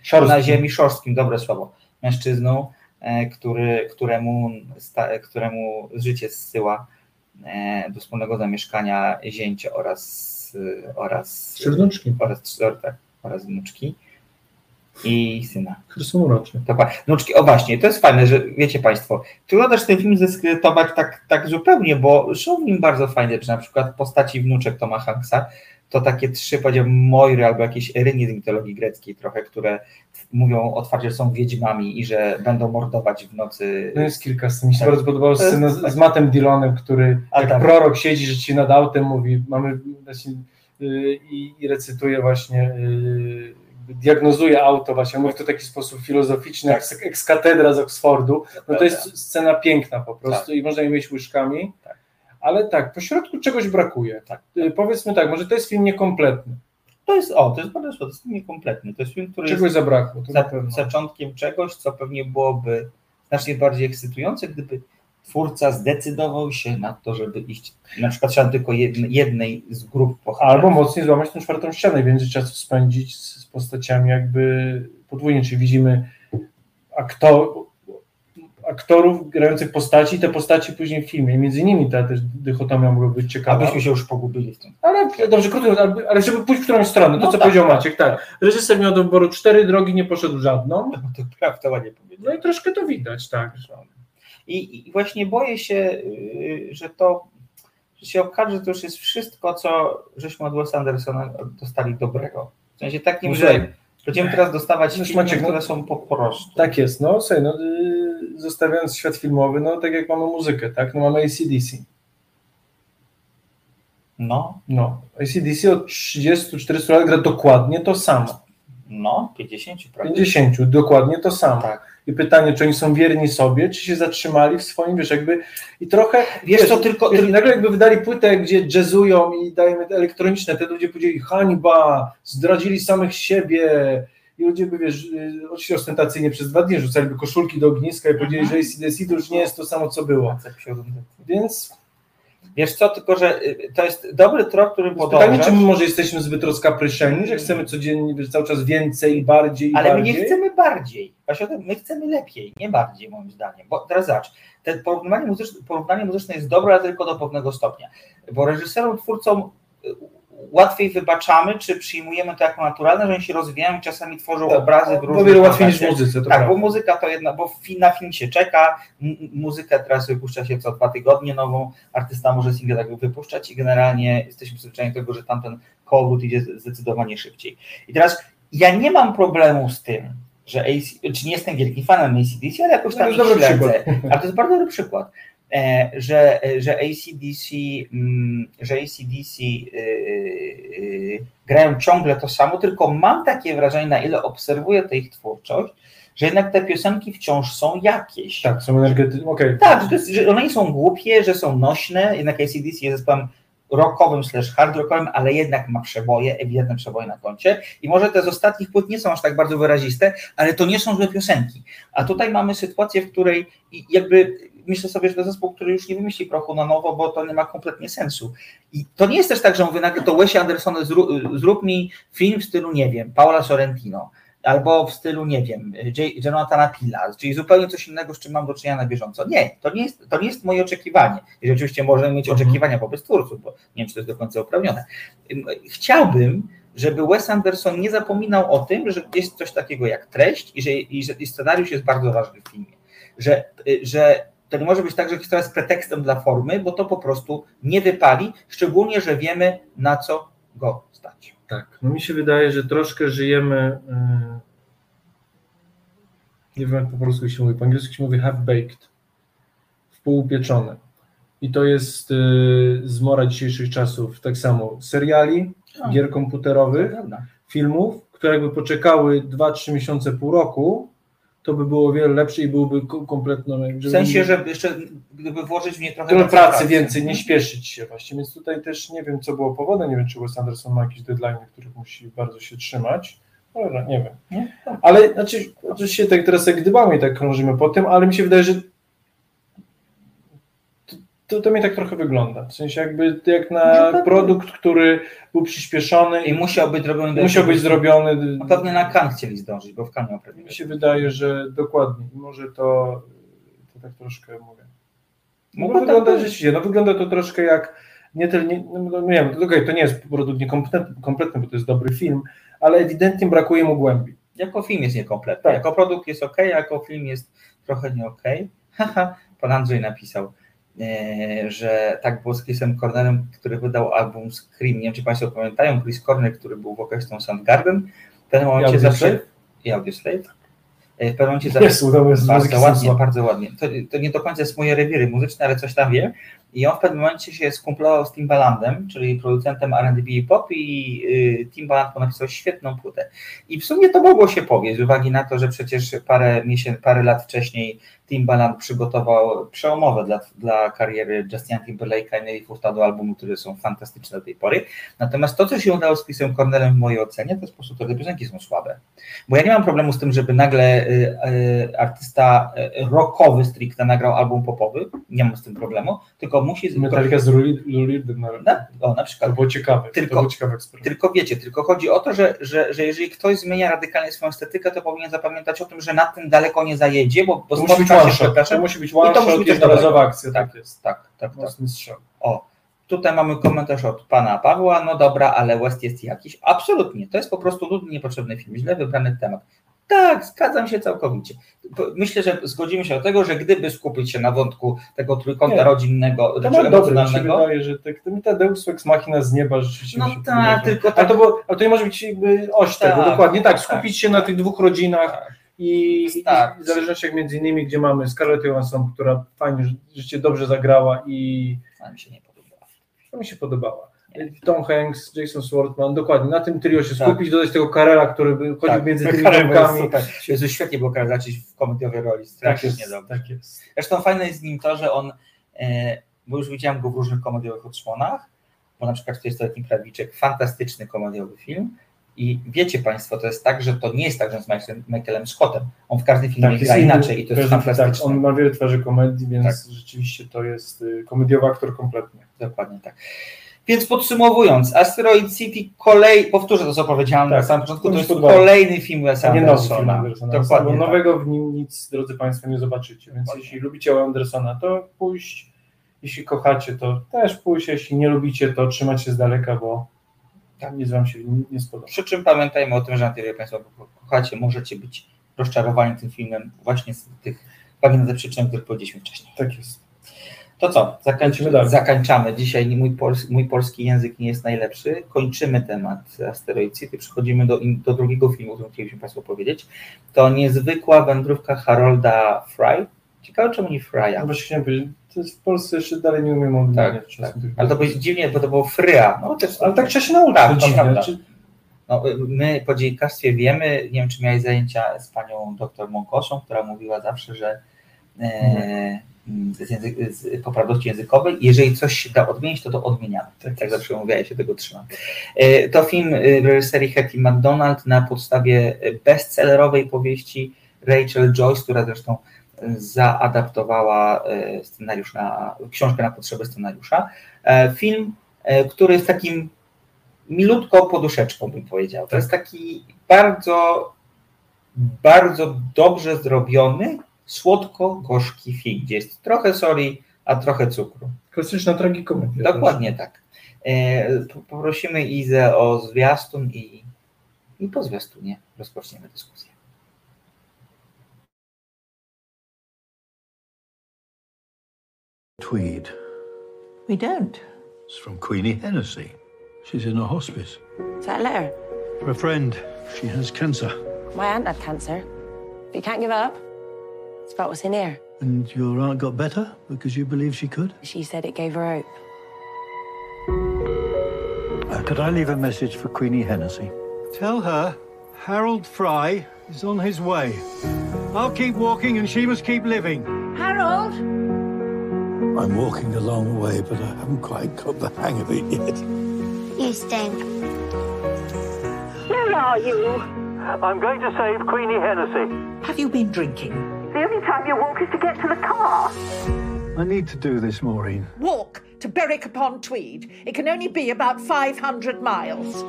Speaker 2: Szorstkim.
Speaker 1: na ziemi, szorstkim, dobre słowo, mężczyzną, e, który, któremu, któremu życie zsyła e, do wspólnego zamieszkania zięcia oraz, e, oraz,
Speaker 2: wnuczki.
Speaker 1: oraz, tak, oraz wnuczki i syna.
Speaker 2: Które są urocze.
Speaker 1: Wnuczki, o właśnie, to jest fajne, że wiecie Państwo, trudno też ten film zeskrytować tak, tak zupełnie, bo są w nim bardzo fajne, czy na przykład postaci wnuczek Toma Hanksa, to takie trzy, powiedziałbym, Moiry albo jakieś Erynie z mitologii greckiej trochę, które mówią otwarcie, że są wiedźmami i że będą mordować w nocy.
Speaker 2: No jest kilka scen. Mi się
Speaker 1: Tak.
Speaker 2: bardzo
Speaker 1: jest-
Speaker 2: scena z, z Mattem Dillonem, który
Speaker 1: A
Speaker 2: jak
Speaker 1: tak.
Speaker 2: prorok siedzi rzeczywiście nad autem, mówi, mamy właśnie, yy, i, recytuje właśnie, yy, diagnozuje auto właśnie, mówi to w taki sposób filozoficzny,
Speaker 1: Tak.
Speaker 2: jak ex katedra z Oxfordu. No to jest scena piękna po prostu
Speaker 1: Tak.
Speaker 2: i można jej mieć łyżkami.
Speaker 1: Tak.
Speaker 2: Ale tak, po środku czegoś brakuje.
Speaker 1: Tak.
Speaker 2: Yy, Powiedzmy tak, może to jest film niekompletny.
Speaker 1: To jest, o, to jest bardzo to jest film niekompletny. To jest film, który
Speaker 2: Czegoś
Speaker 1: jest
Speaker 2: zabrakło,
Speaker 1: za, zaczątkiem czegoś, co pewnie byłoby znacznie bardziej ekscytujące, gdyby twórca zdecydował się na to, żeby iść na przykład trzeba tylko jednej, jednej z grup bohaterów.
Speaker 2: Albo mocniej złamać tę czwartą ścianę i więcej czasu spędzić z, postaciami jakby podwójnie, czyli widzimy aktor, aktorów grających postaci i te postaci później w filmie. I między nimi ta też dychotomia mogła być ciekawa.
Speaker 1: Abyśmy się już pogubili w tym.
Speaker 2: Ale dobrze, krótko, ale- żeby pójść w którąś stronę, to
Speaker 1: No
Speaker 2: co
Speaker 1: tak,
Speaker 2: powiedział Maciek, tak. Reżyser miał do wyboru cztery drogi, nie poszedł żadną.
Speaker 1: To prawda, ładnie
Speaker 2: No
Speaker 1: powiedziałem.
Speaker 2: i troszkę to widać, tak.
Speaker 1: I, I właśnie boję się, yy, że to że się okaże, że to już jest wszystko, co żeśmy od Wes Andersona dostali dobrego. W sensie takim,
Speaker 2: No
Speaker 1: że będziemy teraz dostawać
Speaker 2: Wiesz,
Speaker 1: filmy,
Speaker 2: Maciek, no-
Speaker 1: które są po prostu.
Speaker 2: Tak jest, no słuchaj, no, yy, zostawiając świat filmowy, no tak jak mamy muzykę, tak, no mamy ACDC.
Speaker 1: No,
Speaker 2: No, ACDC od 30-40 lat gra dokładnie to samo.
Speaker 1: no, 50, prawda?
Speaker 2: 50, dokładnie to samo.
Speaker 1: Tak.
Speaker 2: I pytanie, czy oni są wierni sobie, czy się zatrzymali w swoim, wiesz, jakby i trochę,
Speaker 1: Wiesz co, tylko-
Speaker 2: wiesz, nagle jakby wydali płytę, gdzie jazzują i dają te elektroniczne, te ludzie powiedzieli hańba, zdradzili samych siebie. I ludzie by, wiesz, y, oczywiście ostentacyjnie przez dwa dni rzucaliby koszulki do ogniska i powiedzieli, że ACDC to już nie jest to samo, co było. Więc
Speaker 1: Wiesz co, tylko że y, to jest dobry trop, który
Speaker 2: pytanie,
Speaker 1: podążasz,
Speaker 2: czy my może jesteśmy zbyt rozkapryszeni, że chcemy codziennie, wiesz, cały czas więcej i bardziej i
Speaker 1: ale my
Speaker 2: bardziej?
Speaker 1: nie chcemy bardziej. Właśnie my chcemy lepiej, nie bardziej moim zdaniem. Bo teraz zobacz, te porównanie muzyczne, porównanie muzyczne jest dobre, ale tylko do pewnego stopnia. Bo reżyserom, twórcom y, łatwiej wybaczamy, czy przyjmujemy to jako naturalne, że oni się rozwijają i czasami tworzą
Speaker 2: Tak,
Speaker 1: obrazy w różnych
Speaker 2: wiele łatwiej niż w muzyce, to
Speaker 1: Tak,
Speaker 2: prawda.
Speaker 1: bo muzyka to jedna, bo na film się czeka, muzykę teraz wypuszcza się co dwa tygodnie nową, artysta może single tak wypuszczać i generalnie jesteśmy przyzwyczajeni do tego, że tamten kołowrót idzie zdecydowanie szybciej. I teraz ja nie mam problemu z tym, że AC, czy nie jestem wielkim fanem ACDC, ale jakoś
Speaker 2: No,
Speaker 1: tam
Speaker 2: to
Speaker 1: ich
Speaker 2: dobry
Speaker 1: śledzę. Ale to jest bardzo dobry przykład, że, że ACDC, mm, że ACDC yy, yy, grają ciągle to samo, tylko mam takie wrażenie, na ile obserwuję tę ich twórczość, że jednak te piosenki wciąż są jakieś.
Speaker 2: Tak, są energetyczne, okej.
Speaker 1: Tak, że, jest, że one nie są głupie, że są nośne, jednak ACDC jest zespołem rockowym slash hard rockowym, ale jednak ma przeboje, ewidentne przeboje na koncie i może te z ostatnich płyt nie są aż tak bardzo wyraziste, ale to nie są złe piosenki. A tutaj mamy sytuację, w której jakby myślę sobie, że to zespół, który już nie wymyśli prochu na nowo, bo to nie ma kompletnie sensu. I to nie jest też tak, że mówię nagle to Wesie Anderson zrób, zrób mi film w stylu, nie wiem, Paula Sorrentino, albo w stylu, nie wiem, Jonathana Pilla, czyli zupełnie coś innego, z czym mam do czynienia na bieżąco. Nie, to nie jest, to nie jest moje oczekiwanie. I oczywiście możemy mieć oczekiwania wobec twórców, bo nie wiem, czy to jest do końca uprawnione. Ym, Chciałbym, żeby Wes Anderson nie zapominał o tym, że jest coś takiego jak treść i że, i i scenariusz jest bardzo ważny w filmie. Że, y, że to nie może być tak, że historia jest pretekstem dla formy, bo to po prostu nie wypali, szczególnie, że wiemy na co go stać.
Speaker 2: Tak, no mi się wydaje, że troszkę żyjemy. Yy, nie wiem, jak po polsku się mówi. Po angielsku się mówi half-baked. Wpółupieczone. I to jest yy, zmora dzisiejszych czasów. Tak samo seriali,
Speaker 1: A,
Speaker 2: gier komputerowych, filmów, które jakby poczekały 2-3 miesiące, pół roku, to by było o wiele lepsze i byłoby ko- kompletną.
Speaker 1: W sensie, żeby jeszcze gdyby włożyć w nie trochę więcej
Speaker 2: pracy. więcej, nie śpieszyć się właśnie, więc tutaj też nie wiem, co było powodem, nie wiem, czy Wes Anderson ma jakieś deadline, których musi bardzo się trzymać, ale nie wiem. Ale znaczy, oczywiście tak teraz jak gdybamy i tak krążymy po tym, ale mi się wydaje, że to, to, mi tak trochę wygląda, w sensie jakby jak na
Speaker 1: No
Speaker 2: produkt, który był przyspieszony
Speaker 1: I musiał być zrobiony.
Speaker 2: musiał być zrobiony,
Speaker 1: No pewnie na kan chcieli zdążyć, bo w kan miał
Speaker 2: mi się wydaje, że dokładnie, może to, to tak troszkę mówię. No,
Speaker 1: Mogło tak
Speaker 2: wygląda
Speaker 1: być.
Speaker 2: rzeczywiście, no wygląda to troszkę jak nie tyle, nie, no, no, nie wiem, to, okej, to nie jest produkt niekompletny, kompletny, bo to jest dobry film, ale ewidentnie brakuje mu głębi.
Speaker 1: Jako film jest niekompletny.
Speaker 2: Tak.
Speaker 1: Jako produkt jest ok, jako film jest trochę nie ok. <laughs> Haha, pan Andrzej napisał. E, że tak było z Chrisem Cornerem, który wydał album Scream. Nie wiem, czy Państwo pamiętają, Chris Corner, który był wokalistą Soundgarden, w pewnym momencie zawsze... I Audioslave? E, W pewnym momencie zawsze...
Speaker 2: Jest
Speaker 1: bardzo ładnie, bardzo ładnie. To, to nie do końca jest moje rewiry muzyczne, ale coś tam wiem. I on w pewnym momencie się skumplował z Timbalandem, czyli producentem R&B i pop i y, Timbaland napisał świetną płytę. I w sumie to mogło się powieść, z uwagi na to, że przecież parę, miesięcy, parę lat wcześniej Timbaland przygotował przełomowe dla, dla kariery Justina Timberlake'a i Nelly Furtado albumy, które są fantastyczne do tej pory. Natomiast to, co się udało z Chrisem Cornelem w mojej ocenie, to jest po prostu to, że piosenki są słabe. Bo ja nie mam problemu z tym, żeby nagle y, y, artysta y, rockowy stricte nagrał album popowy, nie mam z tym problemu, tylko musi...
Speaker 2: Metallica z Lulirden na,
Speaker 1: na, o, na przykład.
Speaker 2: To było ciekawe.
Speaker 1: Tylko-
Speaker 2: to był ciekawy eksperyment.
Speaker 1: Tylko wiecie, tylko chodzi o to, że, że, że jeżeli ktoś zmienia radykalnie swoją estetykę, to powinien zapamiętać o tym, że nad tym daleko nie zajedzie, bo, bo
Speaker 2: To musi być one shot. To musi być
Speaker 1: i to
Speaker 2: one
Speaker 1: musi być
Speaker 2: jednorazowa akcja.
Speaker 1: Tak,
Speaker 2: Tak jest.
Speaker 1: tak, tak, tak. O, tutaj mamy komentarz od pana Pawła, no dobra, ale West jest jakiś. Absolutnie, to jest po prostu nudny, niepotrzebny film, źle wybrany temat. Tak, zgadzam się całkowicie. Myślę, że zgodzimy się do tego, że gdyby skupić się na wątku tego trójkąta
Speaker 2: Nie.
Speaker 1: rodzinnego,
Speaker 2: To
Speaker 1: znaczy
Speaker 2: ma dobre, mi się wydaje, że tak, ta Deus Ex Machina z nieba rzeczywiście
Speaker 1: No tak, tylko
Speaker 2: A
Speaker 1: tak-
Speaker 2: to, było, a to nie może być jakby oś
Speaker 1: Tak,
Speaker 2: tego, dokładnie tak,
Speaker 1: tak.
Speaker 2: skupić się na tych dwóch rodzinach i,
Speaker 1: Tak.
Speaker 2: i w zależnościach między innymi, gdzie mamy Scarlett Johansson, która fajnie, ży- życie dobrze zagrała i
Speaker 1: a mi się nie podoba.
Speaker 2: to mi się podobała. Tom Hanks, Jason Schwartzman, dokładnie, na tym trio się
Speaker 1: Tak.
Speaker 2: skupić, dodać tego Karela, który by chodził
Speaker 1: Tak,
Speaker 2: między tymi
Speaker 1: Karel
Speaker 2: domkami.
Speaker 1: był super. Jezu, świetnie było Karel zacząć w komediowej roli,
Speaker 2: Tak
Speaker 1: strasznie
Speaker 2: jest,
Speaker 1: dobrze.
Speaker 2: tak jest.
Speaker 1: Zresztą fajne jest z nim to, że on, e, bo już widziałem go w różnych komediowych odsłonach, bo na przykład 40-letni Prawiczek, fantastyczny komediowy film i wiecie Państwo, to jest tak, że to nie jest tak, że z Michaelem- Michaelem Scottem, on w każdym filmie
Speaker 2: jest
Speaker 1: gra inaczej i to jest fantastyczne.
Speaker 2: Tak, on ma wiele twarzy komedii, więc
Speaker 1: Tak.
Speaker 2: rzeczywiście to jest y, komediowy aktor kompletnie.
Speaker 1: Dokładnie tak. Więc podsumowując, Asteroid City kolej, powtórzę to, co powiedziałem
Speaker 2: Tak,
Speaker 1: na samym początku, to jest
Speaker 2: podoba.
Speaker 1: kolejny film
Speaker 2: film
Speaker 1: Andersona.
Speaker 2: Andersona.
Speaker 1: Dokładnie
Speaker 2: bo
Speaker 1: tak.
Speaker 2: nowego w nim nic, drodzy Państwo, nie zobaczycie. Więc
Speaker 1: Dokładnie.
Speaker 2: jeśli lubicie Andersona, to pójść. Jeśli kochacie, to też pójść. Jeśli nie lubicie, to trzymać się z daleka, bo tam nic Wam się nie, spodoba.
Speaker 1: Przy czym pamiętajmy o tym, że na tyle Państwo kochacie, możecie być rozczarowani tym filmem właśnie z tych przyczyny, o których powiedzieliśmy wcześniej.
Speaker 2: Tak jest.
Speaker 1: To co? Zakończymy,
Speaker 2: dalej.
Speaker 1: zakończamy. Dzisiaj mój, pols, mój polski język nie jest najlepszy. Kończymy temat Asteroid City. Przechodzimy do, do drugiego filmu, o którym chcieliśmy Państwu powiedzieć. To niezwykła wędrówka Harolda Fry. Ciekawe, czemu nie Fry'a?
Speaker 2: Ja właśnie powiedzieć, to jest w Polsce jeszcze dalej nie umiem
Speaker 1: Tak,
Speaker 2: odmieniać
Speaker 1: tak.
Speaker 2: czasem tych
Speaker 1: Ale to było dziwnie, bo to było Fry'a. No, też,
Speaker 2: Ale tak trzeba się nauczyć.
Speaker 1: Tak,
Speaker 2: to
Speaker 1: to
Speaker 2: dziwne.
Speaker 1: prawda.
Speaker 2: Czy-
Speaker 1: No, my po dziennikarstwie wiemy, nie wiem, czy miałeś zajęcia z panią doktor Mąkosą, która mówiła zawsze, że e, z, z poprawności językowej, jeżeli coś się da odmienić, to to odmieniamy. Tak, tak zawsze mówiła, ja się tego trzymam. E, to film e, reżyserii Hattie McDonald na podstawie bestsellerowej powieści Rachel Joyce, która zresztą e, zaadaptowała scenariusz na, książkę na potrzeby scenariusza. Film, który jest takim milutką poduszeczką, bym powiedział. To jest taki bardzo, bardzo dobrze zrobiony, słodko-gorzki film, gdzie jest trochę soli, a trochę cukru.
Speaker 2: Klasyczna tragikomedia.
Speaker 1: Dokładnie tak. E, po- Poprosimy Izę o zwiastun i, i po zwiastunie rozpoczniemy dyskusję.
Speaker 13: Tweed.
Speaker 14: We don't.
Speaker 13: It's from Queenie Hennessy. She's in a hospice.
Speaker 15: Is that a letter?
Speaker 13: For a friend. She has cancer.
Speaker 15: My aunt had cancer. But you can't give up. It's about what's in here.
Speaker 13: And your aunt got better because you believe she could?
Speaker 15: She said it gave her hope.
Speaker 13: Uh, could I leave a message for Queenie Hennessy? Tell her Harold Fry is on his way. I'll keep walking and she must keep living.
Speaker 14: Harold?
Speaker 13: I'm walking a long way, but I haven't quite got the hang of it yet.
Speaker 16: You stink.
Speaker 14: Where are you?
Speaker 13: I'm going to save Queenie Hennessy.
Speaker 14: Have you been drinking? The only time you walk is to get to the car.
Speaker 13: I need to do this, Maureen.
Speaker 14: Walk to Berwick upon Tweed. It can only be about 500 miles.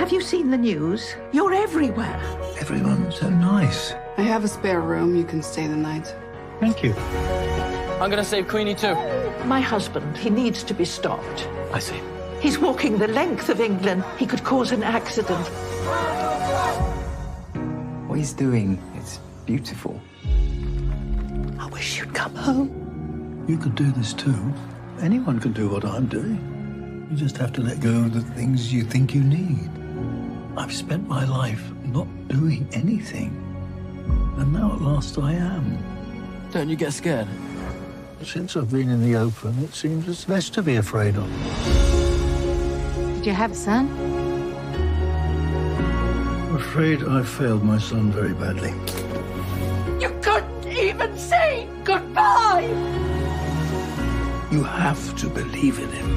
Speaker 14: Have you seen the news? You're everywhere.
Speaker 13: Everyone's so nice.
Speaker 17: I have a spare room. You can stay the night.
Speaker 13: Thank you.
Speaker 18: I'm gonna save Queenie too.
Speaker 14: My husband, he needs to be stopped.
Speaker 13: I see.
Speaker 14: He's walking the length of England. He could cause an accident.
Speaker 19: What he's doing is beautiful.
Speaker 13: I wish you'd come home. You could do this too. Anyone can do what I'm doing. You just have to let go of the things you think you need. I've spent my life not doing anything. And now at last I am.
Speaker 18: Don't you get scared?
Speaker 13: Since I've been in the open, it seems there's less to be afraid of.
Speaker 9: Did you have a son?
Speaker 13: I'm afraid I failed my son very badly.
Speaker 14: You couldn't even say goodbye!
Speaker 13: You have to believe in him.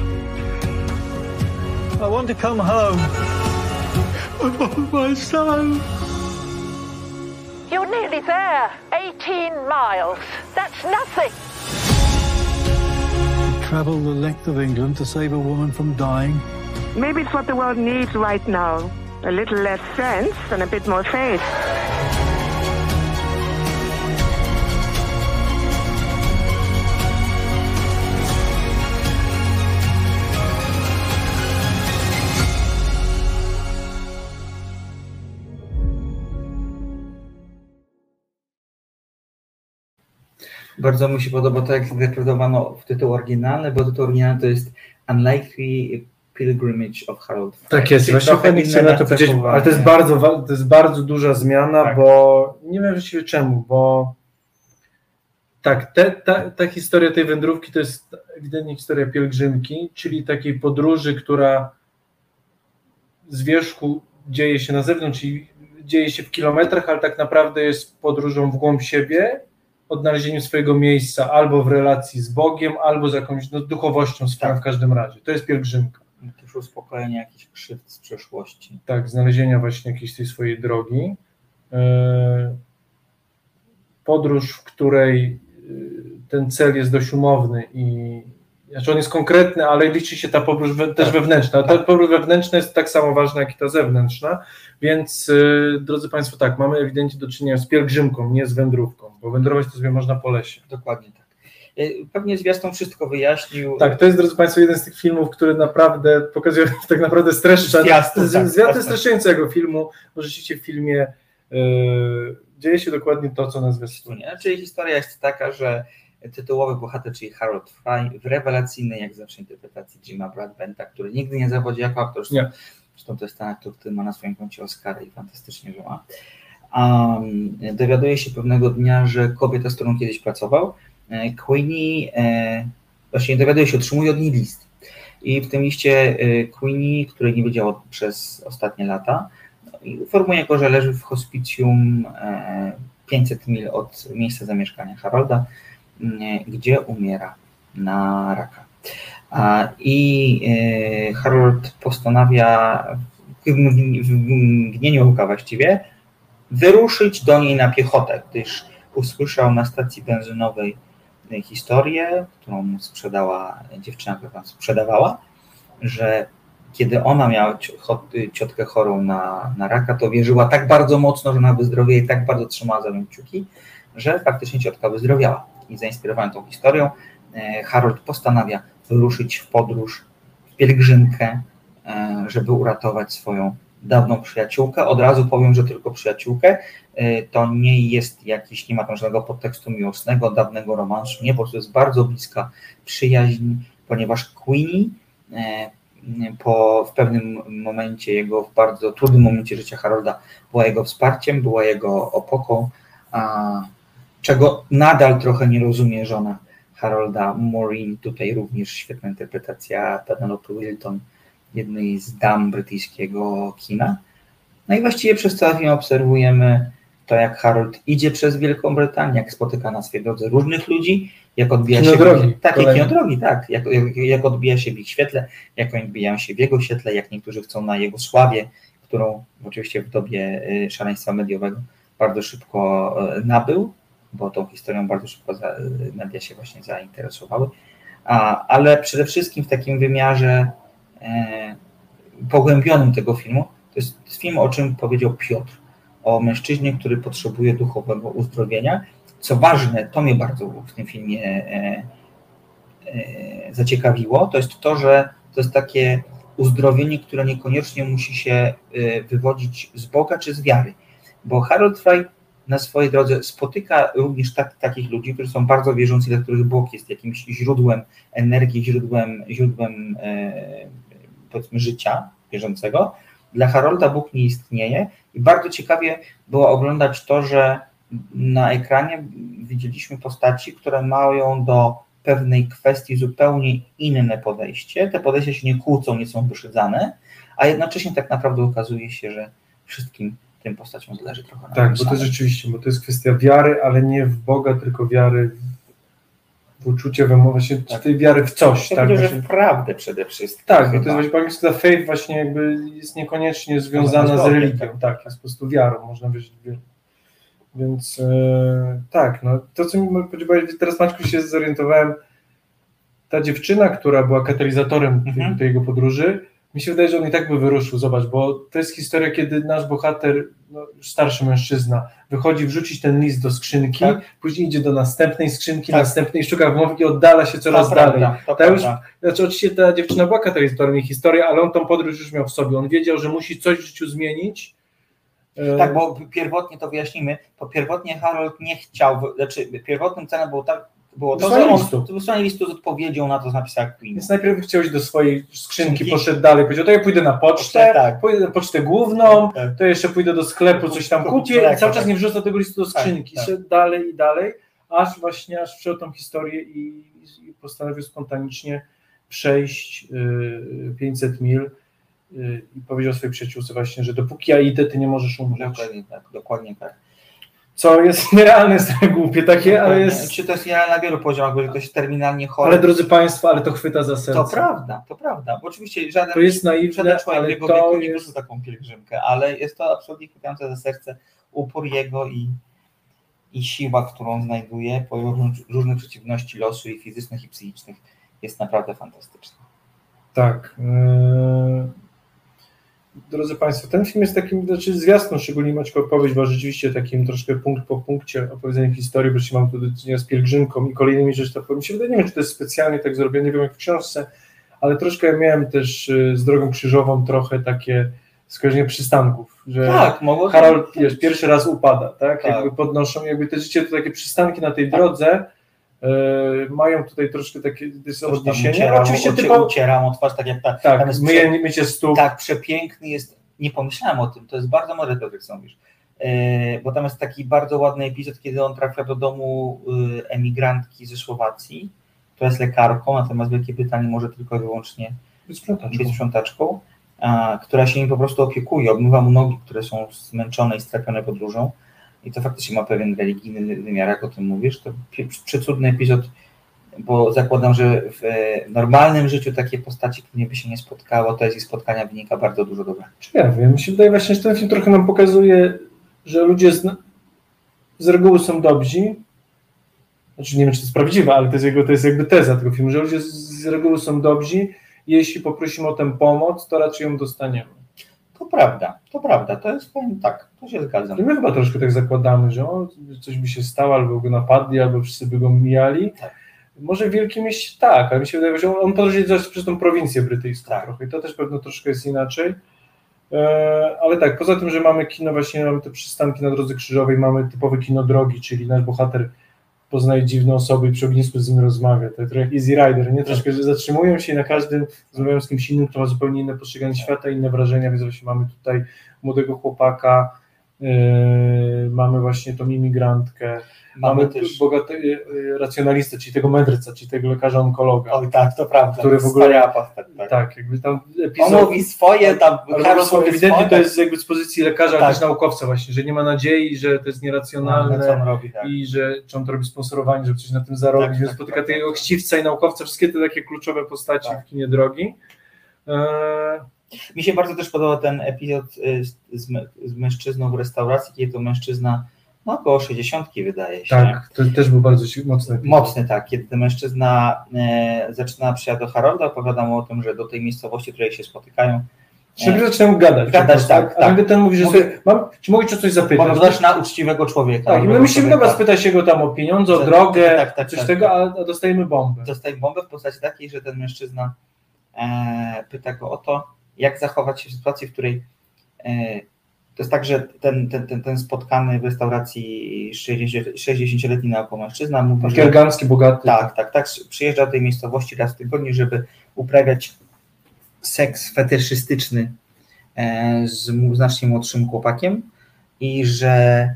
Speaker 13: I want to come home. I want my son.
Speaker 14: You're nearly there. 18 miles. That's nothing.
Speaker 13: Travel the length of England to save a woman from dying.
Speaker 16: Maybe it's what the world needs right now. A little less sense and a bit more faith.
Speaker 1: Bardzo mi się podoba to, jak zinterpretowano w tytuł oryginalny, bo tytuł oryginalny to jest Unlikely Pilgrimage of Harold Fry.
Speaker 2: Tak jest,
Speaker 1: Czyli
Speaker 2: właśnie fajnie chciałem na to powiedzieć, ale to jest bardzo, to jest bardzo duża zmiana,
Speaker 1: Tak.
Speaker 2: bo nie wiem właściwie czemu, bo tak, te, ta, ta historia tej wędrówki to jest ewidentnie historia pielgrzymki, czyli takiej podróży, która z wierzchu dzieje się na zewnątrz, czyli dzieje się w kilometrach, ale tak naprawdę jest podróżą w głąb siebie, odnalezieniem swojego miejsca albo w relacji z Bogiem, albo z jakąś no, duchowością swoją w każdym razie. To jest pielgrzymka.
Speaker 1: Też uspokojenie jakichś krzywd z przeszłości.
Speaker 2: Tak, znalezienia właśnie jakiejś tej swojej drogi. E, Podróż, w której e, ten cel jest dość umowny i znaczy on jest konkretny, ale liczy się ta podróż we, też wewnętrzna. Ta podróż wewnętrzna jest tak samo ważna, jak i ta zewnętrzna, więc e, drodzy Państwo, tak, mamy ewidentnie do czynienia z pielgrzymką, nie z wędrówką, bo wędrować to sobie można po lesie.
Speaker 1: Dokładnie tak. E, Pewnie zwiastun wszystko wyjaśnił.
Speaker 2: Tak, to jest, drodzy Państwo, jeden z tych filmów, który naprawdę pokazuje, <laughs> tak naprawdę streszcza.
Speaker 1: Zwiastun, tak,
Speaker 2: Zwiastun streszczającego filmu, bo rzeczywiście w filmie e, dzieje się dokładnie to, co na zwiastunie.
Speaker 1: Znaczy historia jest taka, że tytułowy bohater, czyli Harold Fry, w rewelacyjnej, jak zawsze, interpretacji Jima Broadbenta, który nigdy nie zawodzi jako aktor.
Speaker 2: Nie.
Speaker 1: Zresztą to jest ten aktor, który ma na swoim koncie Oscara i fantastycznie, że ma. Um, dowiaduje się pewnego dnia, że kobieta, z którą kiedyś pracował, Queenie, e, właśnie dowiaduje się, otrzymuje od niej list. I w tym liście e, Queenie, której nie widział przez ostatnie lata, informuje go, że leży w hospicjum e, 500 mil od miejsca zamieszkania Harolda, gdzie umiera na raka. I e, Harold postanawia w, mgnieniu oka właściwie wyruszyć do niej na piechotę, gdyż usłyszał na stacji benzynowej e, historię, którą sprzedała dziewczyna, która tam sprzedawała, że kiedy ona miała ciotkę chorą na, na raka, to wierzyła tak bardzo mocno, że ona wyzdrowieje i tak bardzo trzymała za nią kciuki, że faktycznie ciotka wyzdrowiała. I zainspirowany tą historią, e, Harold postanawia wyruszyć w podróż, w pielgrzymkę, e, żeby uratować swoją dawną przyjaciółkę. Od razu powiem, że tylko przyjaciółkę. E, To nie jest jakiś, nie ma tam żadnego podtekstu miłosnego, dawnego romansu. Nie, po prostu jest bardzo bliska przyjaźń, ponieważ Queenie e, po, w pewnym momencie jego, w bardzo trudnym momencie życia Harolda, była jego wsparciem, była jego opoką, a, czego nadal trochę nie rozumie żona Harolda Maureen, tutaj również świetna interpretacja Penelope Wilton, jednej z dam brytyjskiego kina. No i właściwie przez cały film obserwujemy to, jak Harold idzie przez Wielką Brytanię, jak spotyka na swej drodze różnych ludzi, jak odbija
Speaker 2: Kino
Speaker 1: się...
Speaker 2: drogi,
Speaker 1: Tak,
Speaker 2: kolejne.
Speaker 1: drogi, tak. Jak, jak, jak odbija się w ich świetle, jak oni odbijają się w jego świetle, jak niektórzy chcą na jego sławie, którą oczywiście w dobie y, szaleństwa mediowego bardzo szybko y, nabył, bo tą historią bardzo szybko y, media się właśnie zainteresowały, A, ale przede wszystkim w takim wymiarze pogłębionym tego filmu, to jest film, o czym powiedział Piotr, o mężczyźnie, który potrzebuje duchowego uzdrowienia. Co ważne, to mnie bardzo w tym filmie e, e, zaciekawiło, to jest to, że to jest takie uzdrowienie, które niekoniecznie musi się e, wywodzić z Boga czy z wiary. Bo Harold Fry na swojej drodze spotyka również tak, takich ludzi, którzy są bardzo wierzący, dla których Bóg jest jakimś źródłem energii, źródłem, źródłem e, powiedzmy życia bieżącego. Dla Harolda Bóg nie istnieje i bardzo ciekawie było oglądać to, że na ekranie widzieliśmy postaci, które mają do pewnej kwestii zupełnie inne podejście. Te podejścia się nie kłócą, nie są wyszydzane, a jednocześnie tak naprawdę okazuje się, że wszystkim tym postaciom zależy trochę na
Speaker 2: Tak, bo to
Speaker 1: samym.
Speaker 2: rzeczywiście, bo to jest kwestia wiary, ale nie w Boga, tylko wiary w uczucie, w właśnie
Speaker 1: Tak.
Speaker 2: tej wiary w coś.
Speaker 1: Ja
Speaker 2: tak, właśnie.
Speaker 1: w prawdę przede wszystkim.
Speaker 2: Tak, bo to
Speaker 1: chyba.
Speaker 2: jest właśnie po angielsku ta faith właśnie jakby jest niekoniecznie związana z religią, tak, jest po prostu wiarą, można wierzyć w wiarę. Więc e, tak, no to co mi powiedziałeś, teraz Maćku się zorientowałem, ta dziewczyna, która była katalizatorem tej,
Speaker 1: Mhm.
Speaker 2: tej jego podróży, mi się wydaje, że on i tak by wyruszył, zobacz, bo to jest historia, kiedy nasz bohater, no, już starszy mężczyzna, wychodzi wrzucić ten list do skrzynki,
Speaker 1: Tak.
Speaker 2: później idzie do następnej skrzynki,
Speaker 1: Tak.
Speaker 2: następnej, szuka wymówki i oddala się coraz
Speaker 1: To
Speaker 2: dalej.
Speaker 1: prawda, to
Speaker 2: Ta już, znaczy oczywiście ta dziewczyna była jej historii, ale on tą podróż już miał w sobie. On wiedział, że musi coś w życiu zmienić. E,
Speaker 1: Tak, bo pierwotnie to wyjaśnimy, bo pierwotnie Harold nie chciał, znaczy pierwotnym celem było, tak, było to, że on
Speaker 2: listu.
Speaker 1: to wysłanie listu z odpowiedzią na to, co napisała Queen.
Speaker 2: Więc najpierw chciał iść do swojej skrzynki,
Speaker 1: Skrzynki.
Speaker 2: poszedł dalej, powiedział, to ja pójdę na pocztę,
Speaker 1: Pocztę, tak.
Speaker 2: pójdę na pocztę główną,
Speaker 1: Tak.
Speaker 2: to jeszcze pójdę do sklepu, coś tam
Speaker 1: Kup-
Speaker 2: kupię
Speaker 1: tak,
Speaker 2: i cały czas
Speaker 1: tak.
Speaker 2: nie wrzuca tego listu do skrzynki.
Speaker 1: tak.
Speaker 2: Szedł dalej i dalej, aż właśnie, aż przejął tą historię i, i postanowił spontanicznie przejść y, 500 mil y, i powiedział swojej przyjaciółce właśnie, że dopóki ja idę, ty nie możesz umrzeć.
Speaker 1: Dokładnie tak, dokładnie tak.
Speaker 2: Co jest <laughs> nierealne, jest głupie takie, ale jest...
Speaker 1: Czy to jest ja na wielu poziomach, bo ktoś terminalnie chory.
Speaker 2: Ale drodzy Państwo, ale to chwyta za serce.
Speaker 1: To prawda, to prawda. Bo oczywiście żaden,
Speaker 2: To jest naiwne,
Speaker 1: żaden człowiek
Speaker 2: ale
Speaker 1: jego
Speaker 2: to
Speaker 1: wieku nie
Speaker 2: jest-
Speaker 1: taką pielgrzymkę, ale jest to absolutnie chwytające za serce upór jego i, i siła, którą znajduje, pomimo różnych przeciwności losu i fizycznych i psychicznych, jest naprawdę fantastyczna.
Speaker 2: Tak. Eee, Drodzy Państwo, ten film jest takim, znaczy zwiastun, szczególnie Maćko opowieść, bo rzeczywiście takim troszkę punkt po punkcie opowiedzenia historii, bo jeśli mam tu do czynienia z pielgrzymką i kolejnymi rzeczami, mi się wydaje, nie wiem, czy to jest specjalnie tak zrobione, nie wiem jak w książce, ale troszkę miałem też e, z drogą krzyżową trochę takie skojarzenie przystanków, że
Speaker 1: Tak, mogło
Speaker 2: Harold wiesz, pierwszy raz upada, tak?
Speaker 1: Tak.
Speaker 2: Jakby podnoszą, jakby te życie to takie przystanki na tej drodze mają tutaj troszkę takie odniesienie.
Speaker 1: ucieram,
Speaker 2: Oczywiście typowo,
Speaker 1: ucieram o twarz, tak jak ta,
Speaker 2: tak,
Speaker 1: tam jest prze-
Speaker 2: mycie stóp.
Speaker 1: tak przepiękny jest, nie pomyślałem o tym, to jest bardzo mądre to, jak mówisz, E, bo tam jest taki bardzo ładny epizod, kiedy on trafia do domu y, emigrantki ze Słowacji, która jest lekarką, natomiast Wielkie Brytanii może tylko i wyłącznie
Speaker 2: Być sprzątaczką.
Speaker 1: być sprzątaczką, a, która się nim po prostu opiekuje, obmywa mu nogi, które są zmęczone i strapione podróżą i to faktycznie ma pewien religijny wymiar, jak o tym mówisz, to przecudny epizod, bo zakładam, że w normalnym życiu takie postaci, które by się nie spotkało, to jest ich spotkania wynika bardzo dużo dobra.
Speaker 2: Czy ja wiem, mi się wydaje właśnie, że ten film trochę nam pokazuje, że ludzie z, z reguły są dobrzy. Znaczy nie wiem, czy to jest prawdziwe, ale to jest, jego, to jest jakby teza tego filmu, że ludzie z, z reguły są dobrzy. Jeśli poprosimy o tę pomoc, to raczej ją dostaniemy.
Speaker 1: To prawda, to prawda, to jest powiem tak, to się zgadzam.
Speaker 2: I my chyba troszkę tak zakładamy, że o, coś by się stało, albo go napadli, albo wszyscy by go mijali.
Speaker 1: Tak.
Speaker 2: Może w wielkim mieście tak, ale mi się wydaje, że on, on podróżuje też przez tą prowincję brytyjską
Speaker 1: Tak.
Speaker 2: trochę i to też pewno troszkę jest inaczej. E, ale tak, poza tym, że mamy kino, właśnie mamy te przystanki na drodze krzyżowej, mamy typowe kino drogi, czyli nasz bohater poznaje dziwne osoby i przy ognisku z nimi rozmawia. To trochę Easy Rider, nie? Troszkę, że zatrzymują się i na każdym rozmawiają z kimś innym, kto ma zupełnie inne postrzeganie świata, inne wrażenia, więc właśnie mamy tutaj młodego chłopaka, mamy właśnie tą imigrantkę,
Speaker 1: Mamy
Speaker 2: mamy,
Speaker 1: też-
Speaker 2: bogaty, e, racjonalistę, czyli tego mędrca, czyli tego lekarza onkologa.
Speaker 1: Oj tak, to prawda,
Speaker 2: Który w ogóle-
Speaker 1: postać, tak.
Speaker 2: Tak, jakby tam
Speaker 1: On
Speaker 2: epizod...
Speaker 1: mówi swoje, tam mówi
Speaker 2: ewidentnie to jest jakby z pozycji lekarza, ale
Speaker 1: Tak.
Speaker 2: też naukowca właśnie, że nie ma nadziei, że to jest nieracjonalne
Speaker 1: No, co on robi, tak.
Speaker 2: i że czy on to robi sponsorowanie, żeby coś na tym zarobić,
Speaker 1: Tak,
Speaker 2: więc
Speaker 1: tak,
Speaker 2: spotyka
Speaker 1: tak,
Speaker 2: tego
Speaker 1: tak.
Speaker 2: chciwca i naukowca, wszystkie te takie kluczowe postaci
Speaker 1: Tak.
Speaker 2: w kinie drogi. Eee,
Speaker 1: Mi się bardzo też podobał ten epizod y, z, z, mę- z mężczyzną w restauracji, kiedy to mężczyzna, no około 60 wydaje się.
Speaker 2: tak, to też był bardzo mocny epizod.
Speaker 1: Mocny tak, kiedy ten mężczyzna e, zaczyna przyjechać do Harolda, opowiada mu o tym, że do tej miejscowości, w której się spotykają,
Speaker 2: Czy najpierw zaczynają gadać.
Speaker 1: Gadać, tak,
Speaker 2: A
Speaker 1: tak.
Speaker 2: ten mówi, że
Speaker 1: Mówię-
Speaker 2: sobie, mam, czy mogę cię o coś zapytać?
Speaker 1: poglądasz na uczciwego człowieka.
Speaker 2: Tak, i my myślimy, dobra, spyta się go tam o pieniądze, o
Speaker 1: Tak,
Speaker 2: drogę,
Speaker 1: tak, tak,
Speaker 2: coś
Speaker 1: tak,
Speaker 2: tego,
Speaker 1: tak.
Speaker 2: a, dostajemy bombę.
Speaker 1: Dostaje bombę w postaci takiej, że ten mężczyzna e, pyta go o to, jak zachować się w sytuacji, w której e, to jest tak, że ten, ten, ten, ten spotkany w restauracji 60 60-letni naokomężczyzna mówi,
Speaker 2: bogaty.
Speaker 1: Tak, tak, tak. Przyjeżdża do tej miejscowości raz w tygodniu, żeby uprawiać seks fetyszystyczny e, z znacznie młodszym chłopakiem i że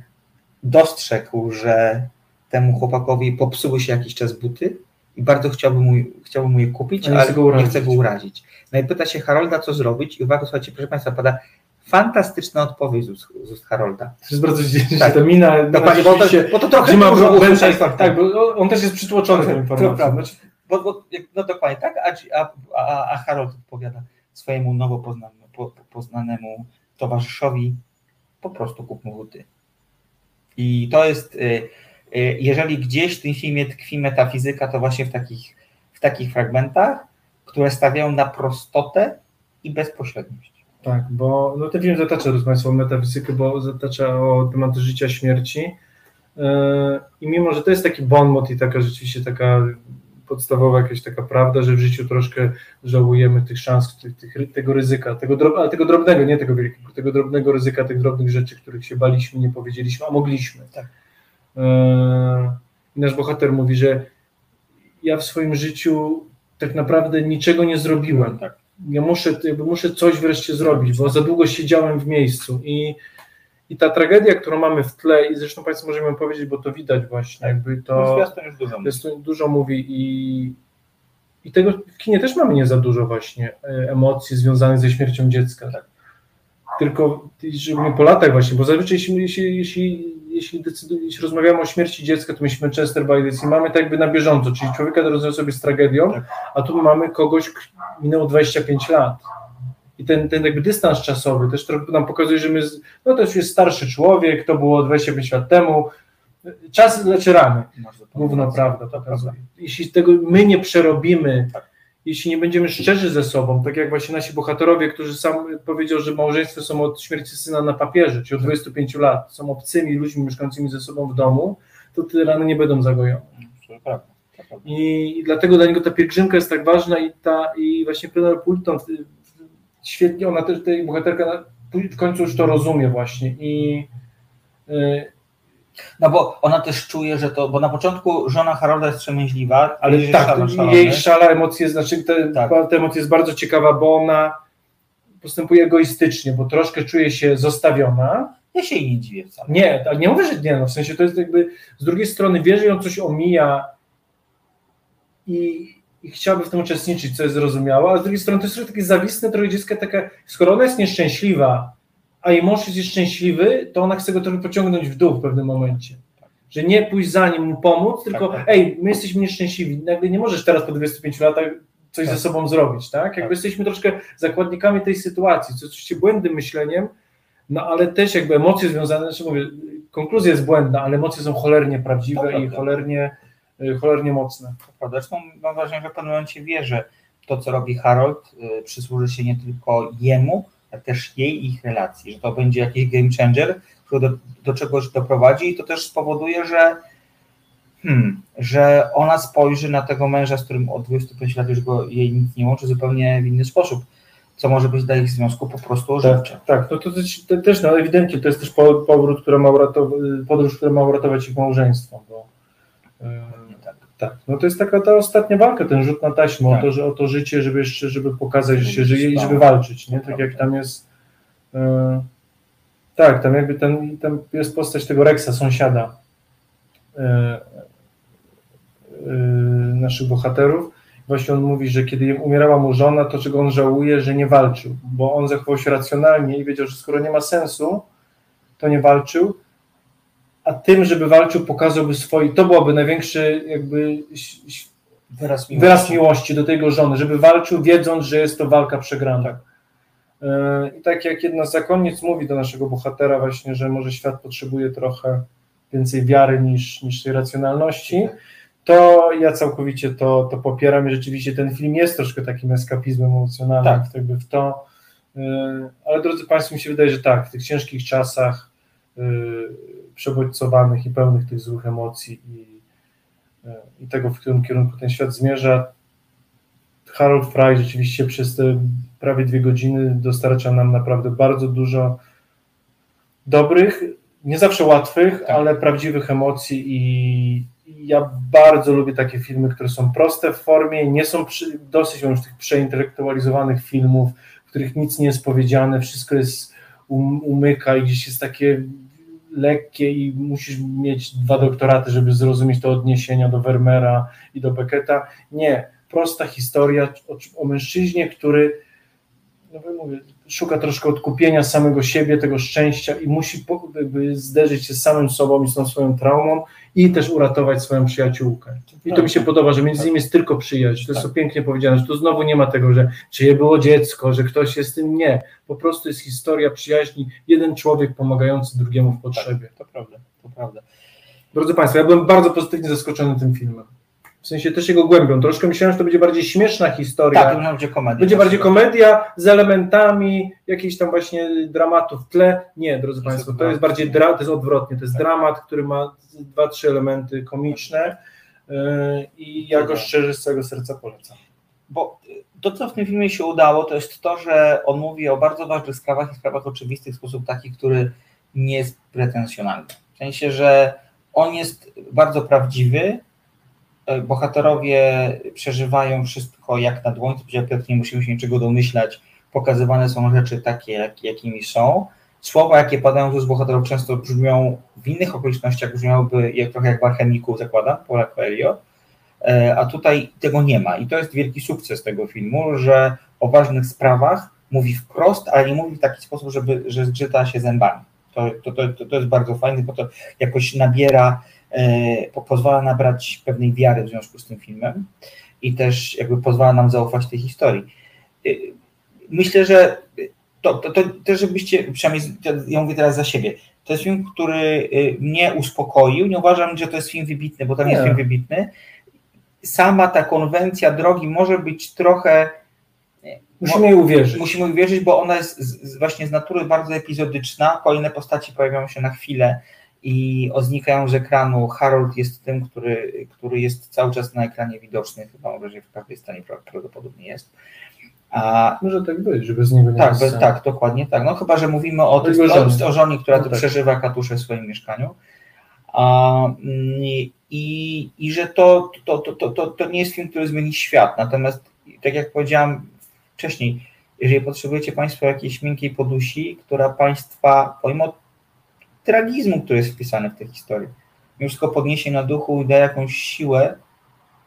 Speaker 1: dostrzegł, że temu chłopakowi popsuły się jakiś czas buty i bardzo chciałby mu, chciałby mu je kupić, ale nie
Speaker 2: urazić.
Speaker 1: chce go urazić. No i pyta się Harolda, co zrobić i uwaga, słuchajcie, proszę Państwa, pada fantastyczna odpowiedź z ust, z ust Harolda.
Speaker 2: To jest bardzo dziwne,
Speaker 1: Tak.
Speaker 2: że ta mina,
Speaker 1: bo to, bo to trochę
Speaker 2: ma
Speaker 1: dużo usłyszeć.
Speaker 2: tak, bo on też jest przytłoczony tą
Speaker 1: To
Speaker 2: informacją.
Speaker 1: prawda.
Speaker 2: Znaczy,
Speaker 1: Bo, bo, no dokładnie tak, a, a, a, Harold odpowiada swojemu nowo poznanemu, po, poznanemu towarzyszowi, po prostu kup mu buty. I to jest, y, jeżeli gdzieś w tym filmie tkwi metafizyka, to właśnie w takich, w takich fragmentach, które stawiają na prostotę i bezpośredniość.
Speaker 2: Tak, bo no, ten film zatacza, drodzy Państwo, metafizykę, bo zatacza o tematy życia, śmierci. Yy, I mimo, że to jest taki bon mot i taka rzeczywiście taka podstawowa jakaś taka prawda, że w życiu troszkę żałujemy tych szans, tych, tych, tego ryzyka, tego, drob, ale tego drobnego, nie tego wielkiego, tego drobnego ryzyka, tych drobnych rzeczy, których się baliśmy, nie powiedzieliśmy, a mogliśmy.
Speaker 1: Tak.
Speaker 2: Yy, I nasz bohater mówi, że ja w swoim życiu tak naprawdę niczego nie zrobiłem.
Speaker 1: Tak.
Speaker 2: Ja muszę, jakby muszę coś wreszcie zrobić, bo za długo siedziałem w miejscu i, i ta tragedia, którą mamy w tle i zresztą Państwo możemy powiedzieć, bo to widać właśnie, jakby to
Speaker 1: dużo mówi.
Speaker 2: zwiastun dużo mówi i, i tego w kinie też mamy nie za dużo właśnie e, emocji związanych ze śmiercią dziecka. Tylko żeby po latach właśnie, bo zazwyczaj jeśli, jeśli, jeśli, jeśli, decydu, jeśli rozmawiamy o śmierci dziecka, to myślimy Chester by the Sea, mamy tak jakby na bieżąco, czyli człowieka rozmawiał sobie z tragedią, a tu mamy kogoś, minęło 25 lat. I ten, ten jakby dystans czasowy też trochę nam pokazuje, że my, no to już jest starszy człowiek, to było 25 lat temu, czas leczy rany. Główna prawda pokazuje. Jeśli tego my nie przerobimy, jeśli nie będziemy szczerzy ze sobą, tak jak właśnie nasi bohaterowie, którzy sam powiedział, że małżeństwo są od śmierci syna na papierze, czyli od 25 lat, są obcymi ludźmi mieszkającymi ze sobą w domu, to te rany nie będą zagojone.
Speaker 1: Prawda.
Speaker 2: I, dlatego dla niego ta pielgrzymka jest tak ważna i ta i właśnie Penelope Pulton świetnie, ona też, tej bohaterka w końcu już to rozumie właśnie i y,
Speaker 1: No bo ona też czuje, że to, bo na początku żona Harolda jest przemęźliwa,
Speaker 2: ale
Speaker 1: jest
Speaker 2: tak,
Speaker 1: szalony, szalony.
Speaker 2: jej szala emocje, znaczy te,
Speaker 1: Tak.
Speaker 2: ta emocja jest bardzo ciekawa, bo ona postępuje egoistycznie, bo troszkę czuje się zostawiona.
Speaker 1: Ja się jej nie dziwię wcale.
Speaker 2: Nie, ale nie mówię, że nie, no w sensie to jest jakby z drugiej strony wie, że ją coś omija i, i chciałaby w tym uczestniczyć, co jest zrozumiałe, a z drugiej strony to jest trochę takie zawisne trochę dziecko taka, skoro ona jest nieszczęśliwa, a jej mąż jest szczęśliwy, to ona chce go trochę pociągnąć w dół w pewnym momencie. Że nie pójść za nim, mu pomóc, tylko
Speaker 1: tak.
Speaker 2: ej, my jesteśmy nieszczęśliwi, nagle nie możesz teraz po 25 latach coś
Speaker 1: Tak.
Speaker 2: ze sobą zrobić, tak? Jakby
Speaker 1: Tak.
Speaker 2: jesteśmy troszkę zakładnikami tej sytuacji, co oczywiście błędnym myśleniem, no ale też jakby emocje związane, znaczy mówię, konkluzja jest błędna, ale emocje są cholernie prawdziwe
Speaker 1: To
Speaker 2: i
Speaker 1: prawda.
Speaker 2: cholernie, y, cholernie mocne.
Speaker 1: To prawda. Zresztą mam wrażenie, że w pewnym momencie wie, że to, co robi Harold, y, przysłuży się nie tylko jemu, też jej ich relacji, że to będzie jakiś game changer, który do, do czegoś doprowadzi i to też spowoduje, że hmm, że ona spojrzy na tego męża, z którym od 25 lat już go jej nic nie łączy, zupełnie w inny sposób, co może być dla ich związku po prostu ożywcze.
Speaker 2: Tak, tak, no to też, to też no ewidentnie to jest też po- powrót, która ma uratować, podróż, która ma uratować ich małżeństwo, bo e, tak, no to jest taka ta ostatnia walka, ten rzut na taśmę,
Speaker 1: Tak.
Speaker 2: o, to, że, o to życie, żeby jeszcze, żeby pokazać, że się
Speaker 1: Żeby
Speaker 2: żyje i żeby walczyć, nie, tak jak tam jest e, tak, tam jakby ten, tam jest postać tego Rexa, sąsiada e, e, naszych bohaterów, Właśnie on mówi, że kiedy umierała mu żona, to czego on żałuje, że nie walczył, bo on zachował się racjonalnie i wiedział, że skoro nie ma sensu, to nie walczył, a tym, żeby walczył, pokazałby swój, to byłoby największy jakby
Speaker 1: Wyraz miłości.
Speaker 2: wyraz miłości do tego żony, żeby walczył, wiedząc, że jest to walka przegrana. Yy, I tak jak jedna z zakonnic mówi do naszego bohatera właśnie, że może świat potrzebuje trochę więcej wiary niż, niż tej racjonalności, to ja całkowicie to, to popieram i rzeczywiście ten film jest troszkę takim eskapizmem emocjonalnym
Speaker 1: Tak.
Speaker 2: w, jakby w to, Yy, ale drodzy Państwo, mi się wydaje, że tak, w tych ciężkich czasach yy, przebodźcowanych i pełnych tych złych emocji i, yy, i tego, w którym kierunku ten świat zmierza, Harold Fry rzeczywiście przez te prawie dwie godziny dostarcza nam naprawdę bardzo dużo dobrych, nie zawsze łatwych,
Speaker 1: Tak.
Speaker 2: ale prawdziwych emocji i i ja bardzo lubię takie filmy, które są proste w formie, nie są przy, dosyć mam już tych przeintelektualizowanych filmów, w których nic nie jest powiedziane, wszystko jest um, umyka i gdzieś jest takie lekkie i musisz mieć dwa doktoraty, żeby zrozumieć te odniesienia do Vermeera i do Becketa. Nie, prosta historia o, o mężczyźnie, który no mówię, szuka troszkę odkupienia samego siebie, tego szczęścia i musi po, zderzyć się z samym sobą i z tą swoją traumą i też uratować swoją przyjaciółkę. I to mi się podoba, że między nimi jest tylko przyjaźń. To jest to pięknie powiedziane, że tu znowu nie ma tego, że czyje było dziecko, że ktoś jest tym. Nie. Po prostu jest historia przyjaźni, jeden człowiek pomagający drugiemu w potrzebie.
Speaker 1: To prawda, to prawda.
Speaker 2: Drodzy Państwo, ja byłem bardzo pozytywnie zaskoczony tym filmem. W sensie też jego głębią. Troszkę myślałem, że to będzie bardziej śmieszna historia.
Speaker 1: Tak, to będzie komedia.
Speaker 2: Będzie bardziej komedia z elementami jakichś tam właśnie dramatu w tle. Nie, drodzy Państwo, to jest bardziej dra, to jest odwrotnie. To jest dramat, który ma dwa, trzy elementy komiczne yy, i ja go szczerze z całego serca polecam.
Speaker 1: Bo to, co w tym filmie się udało, to jest to, że on mówi o bardzo ważnych sprawach i sprawach oczywistych w sposób taki, który nie jest pretensjonalny. W sensie, że on jest bardzo prawdziwy, bohaterowie przeżywają wszystko jak na dłoń, co powiedział Piotr, nie musimy się niczego domyślać, pokazywane są rzeczy takie, jak, jakimi są. Słowa, jakie padają z ust bohaterów często brzmią w innych okolicznościach, brzmiałyby jak, trochę jak w Alchemiku, zakładam, Paula Coelho, a tutaj tego nie ma i to jest wielki sukces tego filmu, że o ważnych sprawach mówi wprost, ale nie mówi w taki sposób, żeby, że zgrzyta się zębami. To, to, to, to jest bardzo fajne, bo to jakoś nabiera pozwala nabrać pewnej wiary w związku z tym filmem i też jakby pozwala nam zaufać tej historii. Myślę, że to, to, to też żebyście, przynajmniej ja mówię teraz za siebie, to jest film, który mnie uspokoił, nie uważam, że to jest film wybitny, bo to nie jest film wybitny. Sama ta konwencja drogi może być trochę
Speaker 2: Musimy jej uwierzyć.
Speaker 1: Musimy uwierzyć, bo ona jest z, z, właśnie z natury bardzo epizodyczna. Kolejne postaci pojawiają się na chwilę i znikają z ekranu. Harold jest tym, który, który jest cały czas na ekranie widoczny, chyba mam wrażenie, w każdej scenie prawdopodobnie jest. A,
Speaker 2: Może tak być, żeby z niego nie
Speaker 1: tak, bez, tak, dokładnie tak. No chyba, że mówimy o,
Speaker 2: O jego
Speaker 1: o,
Speaker 2: żonie.
Speaker 1: o żonie, która
Speaker 2: No
Speaker 1: tu
Speaker 2: tak.
Speaker 1: przeżywa katusze w swoim mieszkaniu. A, mm, i, I że to, to, to, to, to, to nie jest film, który zmieni świat. Natomiast, tak jak powiedziałam wcześniej, jeżeli potrzebujecie Państwo jakiejś miękkiej podusi, która Państwa, pomimo tragizmu, który jest wpisany w tę historię, mimo wszystko podniesie na duchu i da jakąś siłę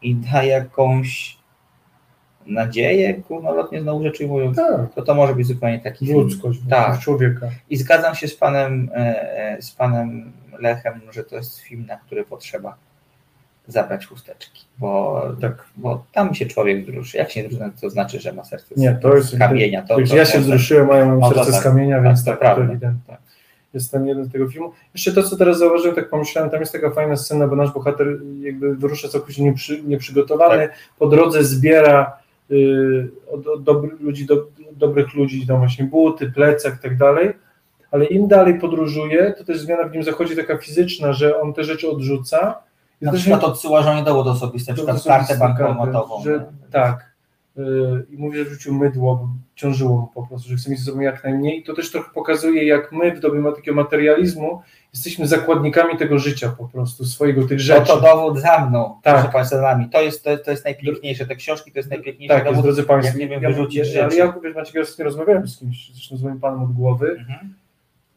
Speaker 1: i da jakąś nadzieję, górnolotnie znowu rzecz ujmując,
Speaker 2: Tak.
Speaker 1: to to może być zupełnie taki film.
Speaker 2: Ludzkość,
Speaker 1: Tak.
Speaker 2: ludzkość człowieka.
Speaker 1: I zgadzam się z panem, e, e, z panem Lechem, że to jest film, na który potrzeba zabrać chusteczki, bo,
Speaker 2: Tak.
Speaker 1: bo tam się człowiek wzruszy. Jak się nie wzruszy, to znaczy, że ma serce z,
Speaker 2: Nie, to jest
Speaker 1: z kamienia. To, to,
Speaker 2: ja się wzruszyłem, a ja mam
Speaker 1: No
Speaker 2: serce
Speaker 1: tak.
Speaker 2: z kamienia, więc
Speaker 1: to
Speaker 2: tak, to
Speaker 1: prawda.
Speaker 2: ewidentne. Jest ten jeden z tego filmu. Jeszcze to, co teraz zauważyłem, tak pomyślałem, tam jest taka fajna scena, bo nasz bohater jakby wyrusza całkowicie nieprzy, nieprzygotowany,
Speaker 1: Tak.
Speaker 2: po drodze zbiera y, od, od dobry, ludzi, do, dobrych ludzi, tam właśnie buty, plecak i tak dalej, ale im dalej podróżuje, to też zmiana w nim zachodzi taka fizyczna, że on te rzeczy odrzuca. I
Speaker 1: Na przykład odsyła żonie dowód osobisty, na przykład kartę bankomatową.
Speaker 2: Że, tak. Y, I mówi, że rzucił mydło, bo ciążyło mu po prostu, że chce mieć ze sobą jak najmniej. To też trochę pokazuje, jak my w dobie takiego materializmu jesteśmy zakładnikami tego życia po prostu, swojego tych
Speaker 1: No
Speaker 2: rzeczy.
Speaker 1: to dowód za mną,
Speaker 2: Tak.
Speaker 1: proszę Państwa, za nami. To jest, to, to jest najpiękniejsze. Te książki to jest najpiękniejszy
Speaker 2: Tak, jest,
Speaker 1: dowód,
Speaker 2: drodzy Państwo.
Speaker 1: jak nie wiem,
Speaker 2: ja,
Speaker 1: wyrzucić
Speaker 2: ja, ale ja, wiesz, Maciek, ja rozmawiałem z kimś, zresztą z moim panem od głowy.
Speaker 1: Mhm.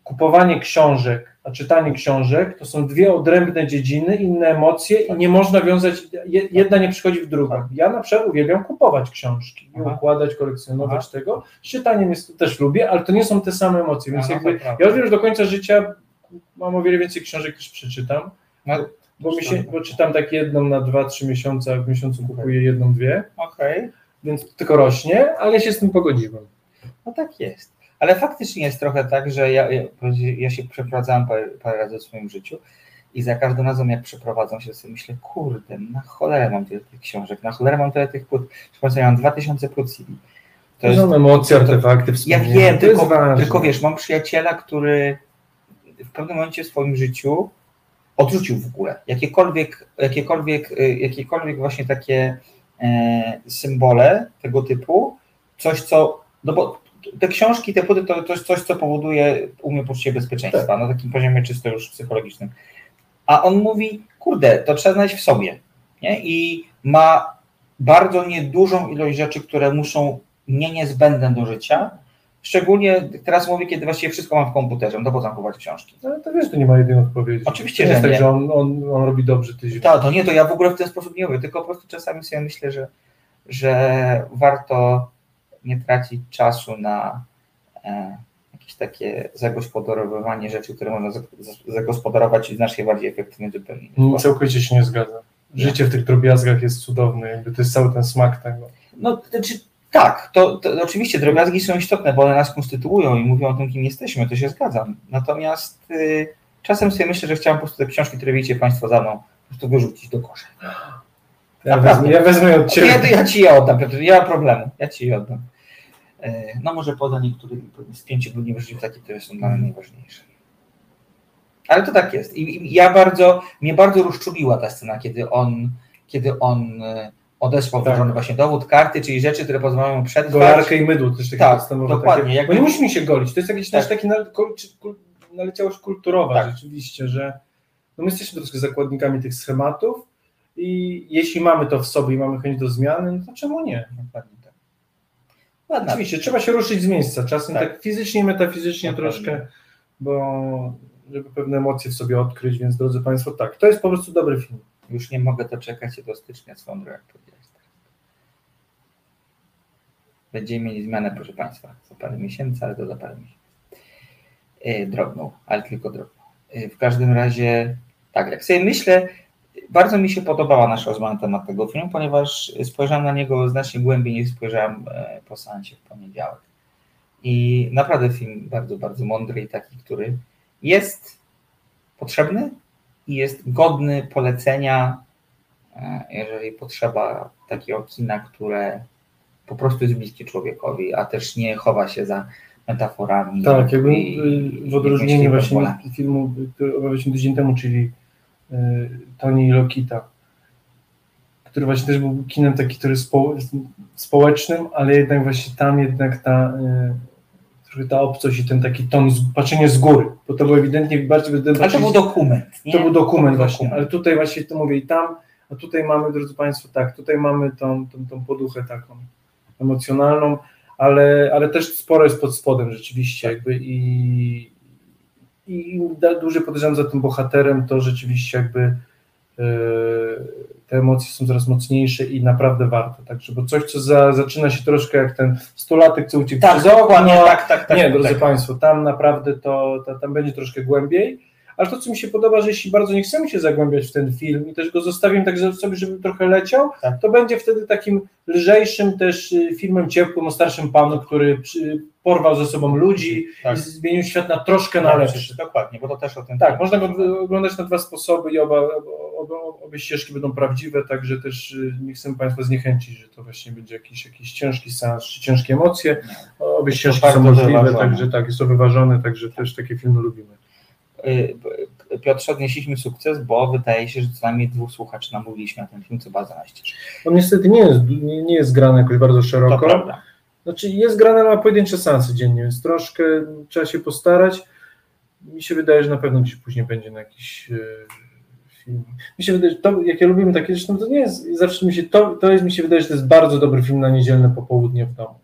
Speaker 2: Kupowanie książek, a czytanie książek to są dwie odrębne dziedziny, inne emocje i nie można wiązać, je- jedna nie przychodzi w drugą. Ja na przykład uwielbiam kupować książki i
Speaker 1: Aha.
Speaker 2: układać, kolekcjonować tego. Z czytaniem jest, też lubię, ale to nie są te same emocje, więc
Speaker 1: Aha,
Speaker 2: jakby, ja już wiem, że do końca życia mam o wiele więcej książek niż przeczytam,
Speaker 1: No,
Speaker 2: bo, mi się, bo czytam tak jedną na dwa, trzy miesiące, a w miesiącu kupuję jedną, dwie,
Speaker 1: Okej.
Speaker 2: więc tylko rośnie, ale się z tym pogodziłem.
Speaker 1: No tak jest. Ale faktycznie jest trochę tak, że ja, ja, się przeprowadzałem parę, parę razy w swoim życiu i za każdym razem jak przeprowadzam się, sobie myślę, kurde, na cholerę mam tyle tych książek, na cholerę mam tyle tych płyt. Proszę ja mam 2000 płyt CD.
Speaker 2: To są emocje, artefakty,
Speaker 1: Ja wiem,
Speaker 2: jest
Speaker 1: tylko, tylko wiesz, mam przyjaciela, który w pewnym momencie w swoim życiu odrzucił w ogóle jakiekolwiek, jakiekolwiek, y, jakiekolwiek właśnie takie e, symbole tego typu, coś co, no bo te książki, te płyty to, to jest coś, co powoduje u mnie poczucie bezpieczeństwa na takim poziomie czysto już psychologicznym. A on mówi, kurde, to trzeba znaleźć w sobie. Nie? I ma bardzo niedużą ilość rzeczy, które muszą nie niezbędne do życia. Szczególnie teraz mówię, kiedy właściwie wszystko mam w komputerze, no to po co kupować książki?
Speaker 2: No to wiesz, to nie ma jednej odpowiedzi.
Speaker 1: Oczywiście, że
Speaker 2: jest
Speaker 1: nie.
Speaker 2: tak, że on, on, on robi dobrze, ty źle.
Speaker 1: To, to nie, to ja w ogóle w ten sposób nie mówię, tylko po prostu czasami sobie myślę, że, że warto nie tracić czasu na e, jakieś takie zagospodarowywanie rzeczy, które można za- za- zagospodarować znacznie bardziej efektywnie zupełnie.
Speaker 2: Mm, Całkowicie się nie zgadzam. Życie w tych drobiazgach jest cudowne, jakby to jest cały ten smak tego.
Speaker 1: No, to znaczy, tak, to, to oczywiście drobiazgi są istotne, bo one nas konstytuują i mówią o tym, kim jesteśmy, to się zgadzam. Natomiast y, czasem sobie myślę, że chciałem po prostu te książki, które widzicie Państwo za mną, po prostu wyrzucić do kosza.
Speaker 2: Ja wezmę, ja wezmę od ciebie.
Speaker 1: Ja, ja ci je oddam, Piotr, nie ma problemu, ja ci je oddam. E, No może poza niektórych z pięciu w życiu takie, które są dla mnie najważniejsze. Ale to tak jest. I, ja bardzo, mnie bardzo rozczuliła ta scena, kiedy on, kiedy on e, odesłał
Speaker 2: Tak.
Speaker 1: właśnie dowód, karty, czyli rzeczy, które pozwalają przetrwać.
Speaker 2: Golarkę i mydło też takie
Speaker 1: Tak,
Speaker 2: podstawowe.
Speaker 1: dokładnie.
Speaker 2: Takie,
Speaker 1: Jakby-
Speaker 2: bo nie musimy się golić, to jest jakiś nasz
Speaker 1: Tak.
Speaker 2: taki na, kul, czy- kul, naleciałość kulturowa
Speaker 1: Tak.
Speaker 2: rzeczywiście, że no my jesteśmy troszkę zakładnikami tych schematów i jeśli mamy to w sobie i mamy chęć do zmiany, no to czemu nie?
Speaker 1: Dokładnie tak. Ładna.
Speaker 2: Oczywiście, trzeba się ruszyć z miejsca, czasem tak,
Speaker 1: Tak.
Speaker 2: fizycznie metafizycznie
Speaker 1: Dokładnie.
Speaker 2: troszkę, bo żeby pewne emocje w sobie odkryć, więc drodzy Państwo, tak, to jest po prostu dobry film.
Speaker 1: Już nie mogę doczekać się do stycznia swoją drogą, jak powiedziałeś. Będziemy mieli zmianę, proszę Państwa, za parę miesięcy, ale to za parę miesięcy. E, Drobną, ale tylko drobną. E, W każdym razie, tak, jak sobie myślę, bardzo mi się podobała nasza rozmowa na temat tego filmu, ponieważ spojrzałem na niego znacznie głębiej niż spojrzałem e, po seansie w poniedziałek. I naprawdę film bardzo, bardzo mądry i taki, który jest potrzebny i jest godny polecenia, e, jeżeli potrzeba takiego kina, które po prostu jest bliskie człowiekowi, a też nie chowa się za metaforami.
Speaker 2: Tak, jakby
Speaker 1: i-
Speaker 2: w odróżnieniu właśnie filmu, który omawialiśmy tydzień temu, czyli y, Tony i Lokita, który właśnie też był kinem taki, który spo, społecznym, ale jednak właśnie tam jednak ta y, trochę ta obcość i ten taki ton, patrzenie z góry, bo to było ewidentnie bardziej...
Speaker 1: Ale to był dokument. Nie?
Speaker 2: To był dokument
Speaker 1: był
Speaker 2: właśnie,
Speaker 1: dokument.
Speaker 2: ale tutaj właśnie to mówię i tam, a tutaj mamy, drodzy Państwo, tak, tutaj mamy tą, tą, tą poduchę taką emocjonalną, ale, ale też sporo jest pod spodem rzeczywiście jakby i, i dłużej podejrzewam za tym bohaterem, to rzeczywiście jakby e, te emocje są coraz mocniejsze i naprawdę warto, także, bo coś, co za, zaczyna się troszkę jak ten stolatek, co uciekł
Speaker 1: Tak,
Speaker 2: przez okno,
Speaker 1: tak, tak, tak,
Speaker 2: nie,
Speaker 1: tak,
Speaker 2: drodzy
Speaker 1: tak.
Speaker 2: Państwo, tam naprawdę to, to, tam będzie troszkę głębiej, ale to, co mi się podoba, że jeśli bardzo nie chcemy się zagłębiać w ten film i też go zostawimy tak sobie, żeby trochę leciał,
Speaker 1: Tak.
Speaker 2: to będzie wtedy takim lżejszym też y, filmem ciepłym o starszym panu, który przy, porwał ze sobą ludzi
Speaker 1: Tak.
Speaker 2: i zmienił świat na troszkę na lepszy.
Speaker 1: Dokładnie, bo to też o tym.
Speaker 2: Tak, można go oglądać na dwa sposoby i oba, oba, obie ścieżki będą prawdziwe, także też y, nie chcemy Państwa zniechęcić, że to właśnie będzie jakiś, jakiś ciężki seans, czy ciężkie emocje. Obie ścieżki są możliwe,
Speaker 1: wyważone.
Speaker 2: także tak, jest to wyważone, także też takie filmy lubimy.
Speaker 1: Y, Piotrze, odnieśliśmy sukces, bo wydaje się, że co najmniej dwóch słuchaczy namówiliśmy na ten film, co bardzo nas cieszy.
Speaker 2: On niestety nie jest, nie, nie jest grany jakoś bardzo
Speaker 1: To
Speaker 2: szeroko.
Speaker 1: prawda.
Speaker 2: Znaczy jest grane na pojedyncze seansy dziennie, więc troszkę trzeba się postarać. Mi się wydaje, że na pewno gdzieś później będzie na jakiś e, film. Mi się wydaje, że to, jak ja lubimy takie rzeczy, no to nie jest, zawsze mi się, to, to jest, mi się wydaje, że to jest bardzo dobry film na niedzielne popołudnie w domu.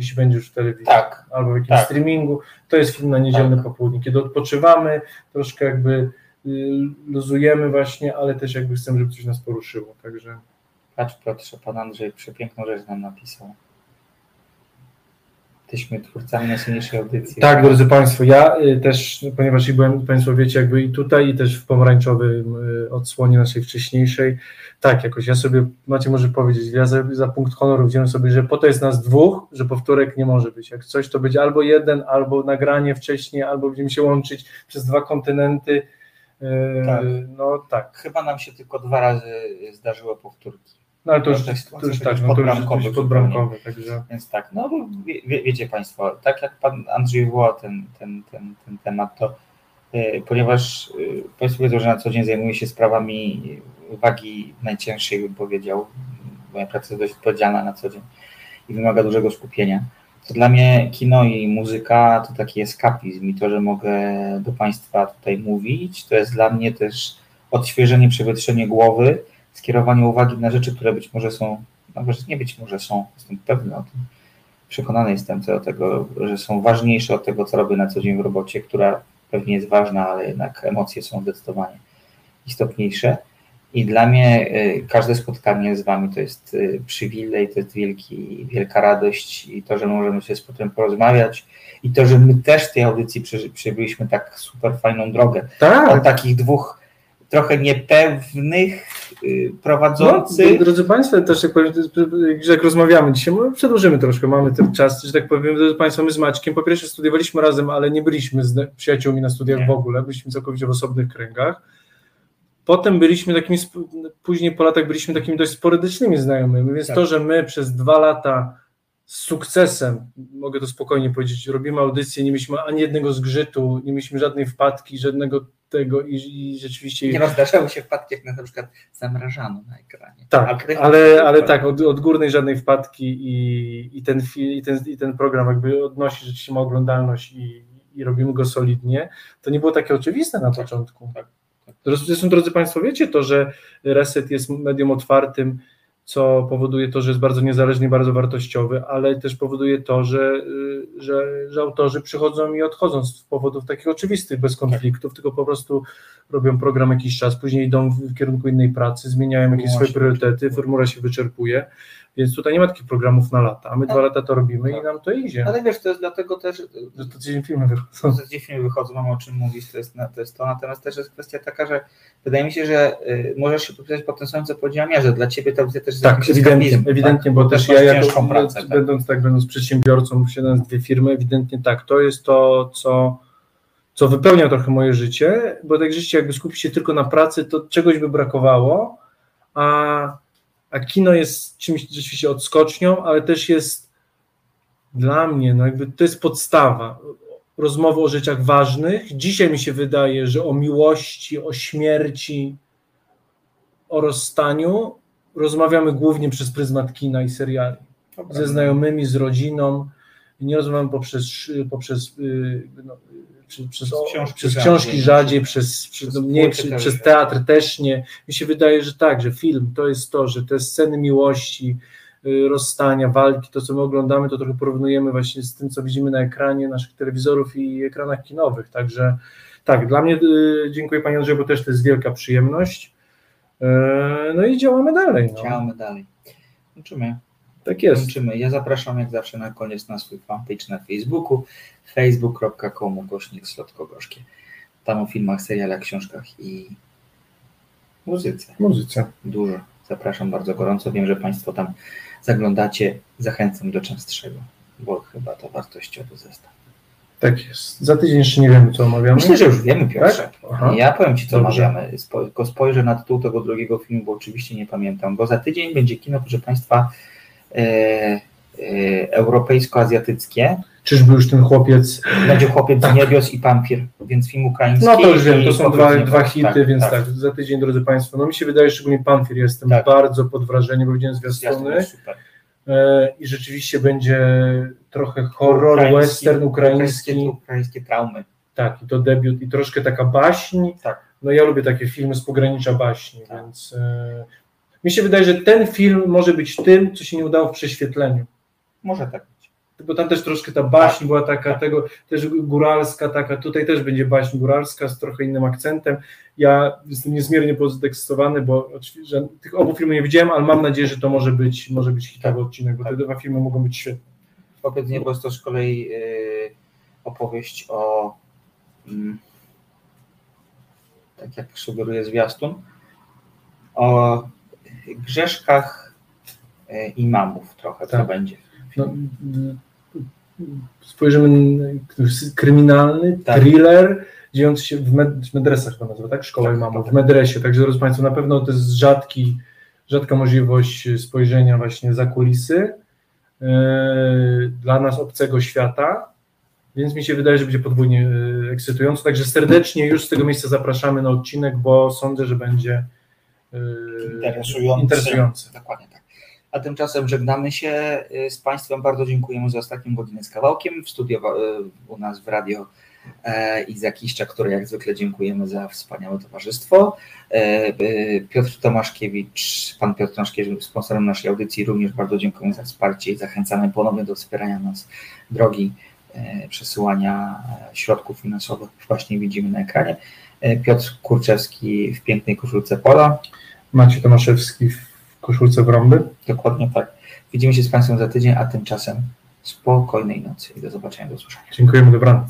Speaker 2: Jeśli będzie już w telewizji.
Speaker 1: Tak.
Speaker 2: Albo w jakimś
Speaker 1: Tak.
Speaker 2: streamingu, to jest film na niedzielne popołudnie, kiedy odpoczywamy, troszkę jakby y, luzujemy właśnie, ale też jakby chcemy, żeby coś nas poruszyło, także...
Speaker 1: Patrz Piotrze, pan Andrzej przepiękną rzecz nam napisał. Jesteśmy twórcami najsilniejszej audycji.
Speaker 2: Tak, drodzy Państwo, ja y, też, ponieważ i byłem, Państwo wiecie, jakby i tutaj, i też w pomarańczowym y, odsłonie naszej wcześniejszej, tak, jakoś ja sobie, macie może powiedzieć, ja za, za punkt honoru wziąłem sobie, że po to jest nas dwóch, że powtórek nie może być. Jak coś, to będzie albo jeden, albo nagranie wcześniej, albo będziemy się łączyć przez dwa kontynenty. Y,
Speaker 1: Tak.
Speaker 2: No tak.
Speaker 1: Chyba nam się tylko dwa razy zdarzyły powtórki.
Speaker 2: No ale to już,
Speaker 1: ta
Speaker 2: to już
Speaker 1: to
Speaker 2: tak,
Speaker 1: jest
Speaker 2: no to już
Speaker 1: podbramkowy
Speaker 2: jest podbramkowe, także...
Speaker 1: Więc tak, no wie, wie, wiecie Państwo, tak jak Pan Andrzej wywołał ten, ten, ten, ten temat, to e, ponieważ e, Państwo wiedzą, że na co dzień zajmuję się sprawami wagi najcięższej, bym powiedział. Moja praca jest dość odpowiedzialna na co dzień i wymaga dużego skupienia. to dla mnie kino i muzyka to taki eskapizm i to, że mogę do Państwa tutaj mówić, to jest dla mnie też odświeżenie, przewietrzenie głowy, skierowanie uwagi na rzeczy, które być może są, no nie być może są, jestem pewny o tym, przekonany jestem co do tego, że są ważniejsze od tego, co robię na co dzień w robocie, która pewnie jest ważna, ale jednak emocje są zdecydowanie istotniejsze. I dla mnie y, każde spotkanie z Wami to jest y, przywilej, to jest wielki, wielka radość i to, że możemy się z potem porozmawiać i to, że my też w tej audycji przebyliśmy tak super fajną drogę.
Speaker 2: Tak.
Speaker 1: Od takich dwóch trochę niepewnych y, prowadzących.
Speaker 2: No, drodzy Państwo, też jak, powiem, jak rozmawiamy dzisiaj, przedłużymy troszkę, mamy ten czas, że tak powiem, drodzy Państwo, my z Maćkiem po pierwsze studiowaliśmy razem, ale nie byliśmy z przyjaciółmi na studiach
Speaker 1: Nie.
Speaker 2: w ogóle, byliśmy całkowicie w osobnych kręgach. Potem byliśmy takimi, później po latach byliśmy takimi dość sporydycznymi znajomymi, więc
Speaker 1: Tak.
Speaker 2: to, że my przez dwa lata z sukcesem, mogę to spokojnie powiedzieć, robimy audycję, nie mieliśmy ani jednego zgrzytu, nie mieliśmy żadnej wpadki, żadnego tego i, i rzeczywiście...
Speaker 1: Nie no, zdarzały się wpadki, jak na przykład zamrażano na ekranie.
Speaker 2: Tak,
Speaker 1: Ale-
Speaker 2: ale, tak, od, od górnej żadnej wpadki i, i, ten, i, ten, i ten program jakby odnosi rzeczywiście ma oglądalność i, i robimy go solidnie, to nie było takie oczywiste na początku. Zresztą, drodzy Państwo, wiecie to, że Reset jest medium otwartym, co powoduje to, że jest bardzo niezależny i bardzo wartościowy, ale też powoduje to, że, y, że, że autorzy przychodzą i odchodzą z powodów takich oczywistych, bez konfliktów, tylko po prostu robią program jakiś czas, później idą w, kierunku innej pracy, zmieniają jakieś swoje priorytety, formuła się wyczerpuje, więc tutaj nie ma takich programów na lata, a my dwa lata to robimy i nam to idzie.
Speaker 1: Ale wiesz, to jest dlatego też,
Speaker 2: że to tydzień filmy wychodzą.
Speaker 1: że gdzieś filmy wychodzą, mam o czym mówić, to jest, to jest to, natomiast też jest kwestia taka, że wydaje mi się, że y, możesz się podpisać pod tym samym, co powiedziałam ja, że dla Ciebie to też jest
Speaker 2: Tak, ewidentnie, ewidentnie,
Speaker 1: tak?
Speaker 2: bo też
Speaker 1: masz
Speaker 2: ja jako,
Speaker 1: pracę, tak?
Speaker 2: będąc tak, będąc przedsiębiorcą, posiadając dwie firmy, ewidentnie tak, to jest to, co, co wypełnia trochę moje życie, bo tak życie jakby skupić się tylko na pracy, to czegoś by brakowało, a, a kino jest czymś rzeczywiście odskocznią, ale też jest dla mnie, no jakby to jest podstawa. Rozmowy o rzeczach ważnych. Dzisiaj mi się wydaje, że o miłości, o śmierci, o rozstaniu rozmawiamy głównie przez pryzmat kina i seriali. Ze znajomymi, z rodziną. Nie rozmawiamy poprzez, poprzez, yy, no, przez, o,
Speaker 1: książki
Speaker 2: przez
Speaker 1: rzadziej.
Speaker 2: książki rzadziej, przez, przez, no, nie, przy, przez teatr też nie. Mi się wydaje, że tak, że film to jest to, że te sceny miłości, yy, rozstania, walki, to co my oglądamy, to trochę porównujemy właśnie z tym, co widzimy na ekranie naszych telewizorów i ekranach kinowych. Także tak, dla mnie yy, dziękuję Panie Andrzeju, bo też to jest wielka przyjemność. Yy, No i działamy dalej. No.
Speaker 1: Działamy dalej. Kończymy.
Speaker 2: Tak jest.
Speaker 1: Kończymy. Ja zapraszam jak zawsze na koniec na swój fanpage na Facebooku facebook.com ukośnik slotko gorzkie. Tam o filmach, serialach, książkach i muzyce.
Speaker 2: Muzyce.
Speaker 1: Dużo. Zapraszam bardzo gorąco. Wiem, że Państwo tam zaglądacie. Zachęcam do częstszego, bo chyba to wartościowy zestaw.
Speaker 2: Tak jest. Za tydzień jeszcze nie wiemy, co omawiamy.
Speaker 1: Myślę, że już wiemy, Piotrze.
Speaker 2: Tak?
Speaker 1: Ja powiem Ci, co
Speaker 2: Dobrze.
Speaker 1: omawiamy. Tylko spojrzę na tytuł tego drugiego filmu, bo oczywiście nie pamiętam. Bo za tydzień będzie kino, proszę Państwa, europejsko-azjatyckie.
Speaker 2: Czyżby już ten chłopiec.
Speaker 1: Będzie Chłopiec z niebios i Pampir, więc film ukraiński.
Speaker 2: No to już wiem, to są dwa, dwa hity,
Speaker 1: Tak,
Speaker 2: więc
Speaker 1: tak.
Speaker 2: tak. za tydzień, drodzy Państwo. No mi się wydaje, szczególnie Pamfir, jestem bardzo pod wrażeniem, bo widziałem
Speaker 1: Zwiastun
Speaker 2: zwiastuny. E, I rzeczywiście będzie trochę horror,
Speaker 1: Ukraiński-
Speaker 2: western ukraiński.
Speaker 1: Ukraińskie, ukraińskie traumy.
Speaker 2: Tak, i to debiut, i troszkę taka baśń.
Speaker 1: Tak.
Speaker 2: No ja lubię takie filmy z pogranicza baśni, więc e, mi się wydaje, że ten film może być tym, co się nie udało w prześwietleniu.
Speaker 1: Może tak być.
Speaker 2: Bo tam też troszkę ta baśń była taka, tego też góralska, taka, tutaj też będzie baśń góralska z trochę innym akcentem. Ja jestem niezmiernie podekscytowany, bo oczywiście tych obu filmów nie widziałem, ale mam nadzieję, że to może być, może być hitowy odcinek, bo te dwa filmy mogą być świetne.
Speaker 1: Chłopiec z niebos to z kolei y, opowieść o mm, tak jak sugeruje zwiastun, o grzeszkach y, imamów trochę, co
Speaker 2: Tak.
Speaker 1: będzie.
Speaker 2: No, spojrzymy, na- kryminalny,
Speaker 1: Tak.
Speaker 2: thriller, dziejący się w, med, w medresach chyba nazywa, tak? Szkoła imamów, w medresie, także drodzy Państwo, na pewno to jest rzadki, rzadka możliwość spojrzenia właśnie za kulisy yy, dla nas obcego świata, więc mi się wydaje, że będzie podwójnie yy, ekscytująco, także serdecznie już z tego miejsca zapraszamy na odcinek, bo sądzę, że będzie
Speaker 1: Interesujący.
Speaker 2: interesujący.
Speaker 1: Dokładnie tak. A tymczasem żegnamy się y, z Państwem. Bardzo dziękujemy za ostatnią godzinę z kawałkiem. W studio y, u nas w radio e, Iza Kiszcza, który jak zwykle dziękujemy za wspaniałe towarzystwo. E, y, Piotr Tomaszkiewicz, pan Piotr Tomaszkiewicz, sponsorem naszej audycji, również bardzo dziękujemy za wsparcie i zachęcamy ponownie do wspierania nas drogi e, przesyłania środków finansowych. Właśnie widzimy na ekranie. E, Piotr Kurczewski w pięknej koszulce pola.
Speaker 2: Macie Tomaszewski w koszulce w rąby.
Speaker 1: Dokładnie tak. Widzimy się z Państwem za tydzień, a tymczasem spokojnej nocy i do zobaczenia, do usłyszenia.
Speaker 2: Dziękujemy, dobranoc.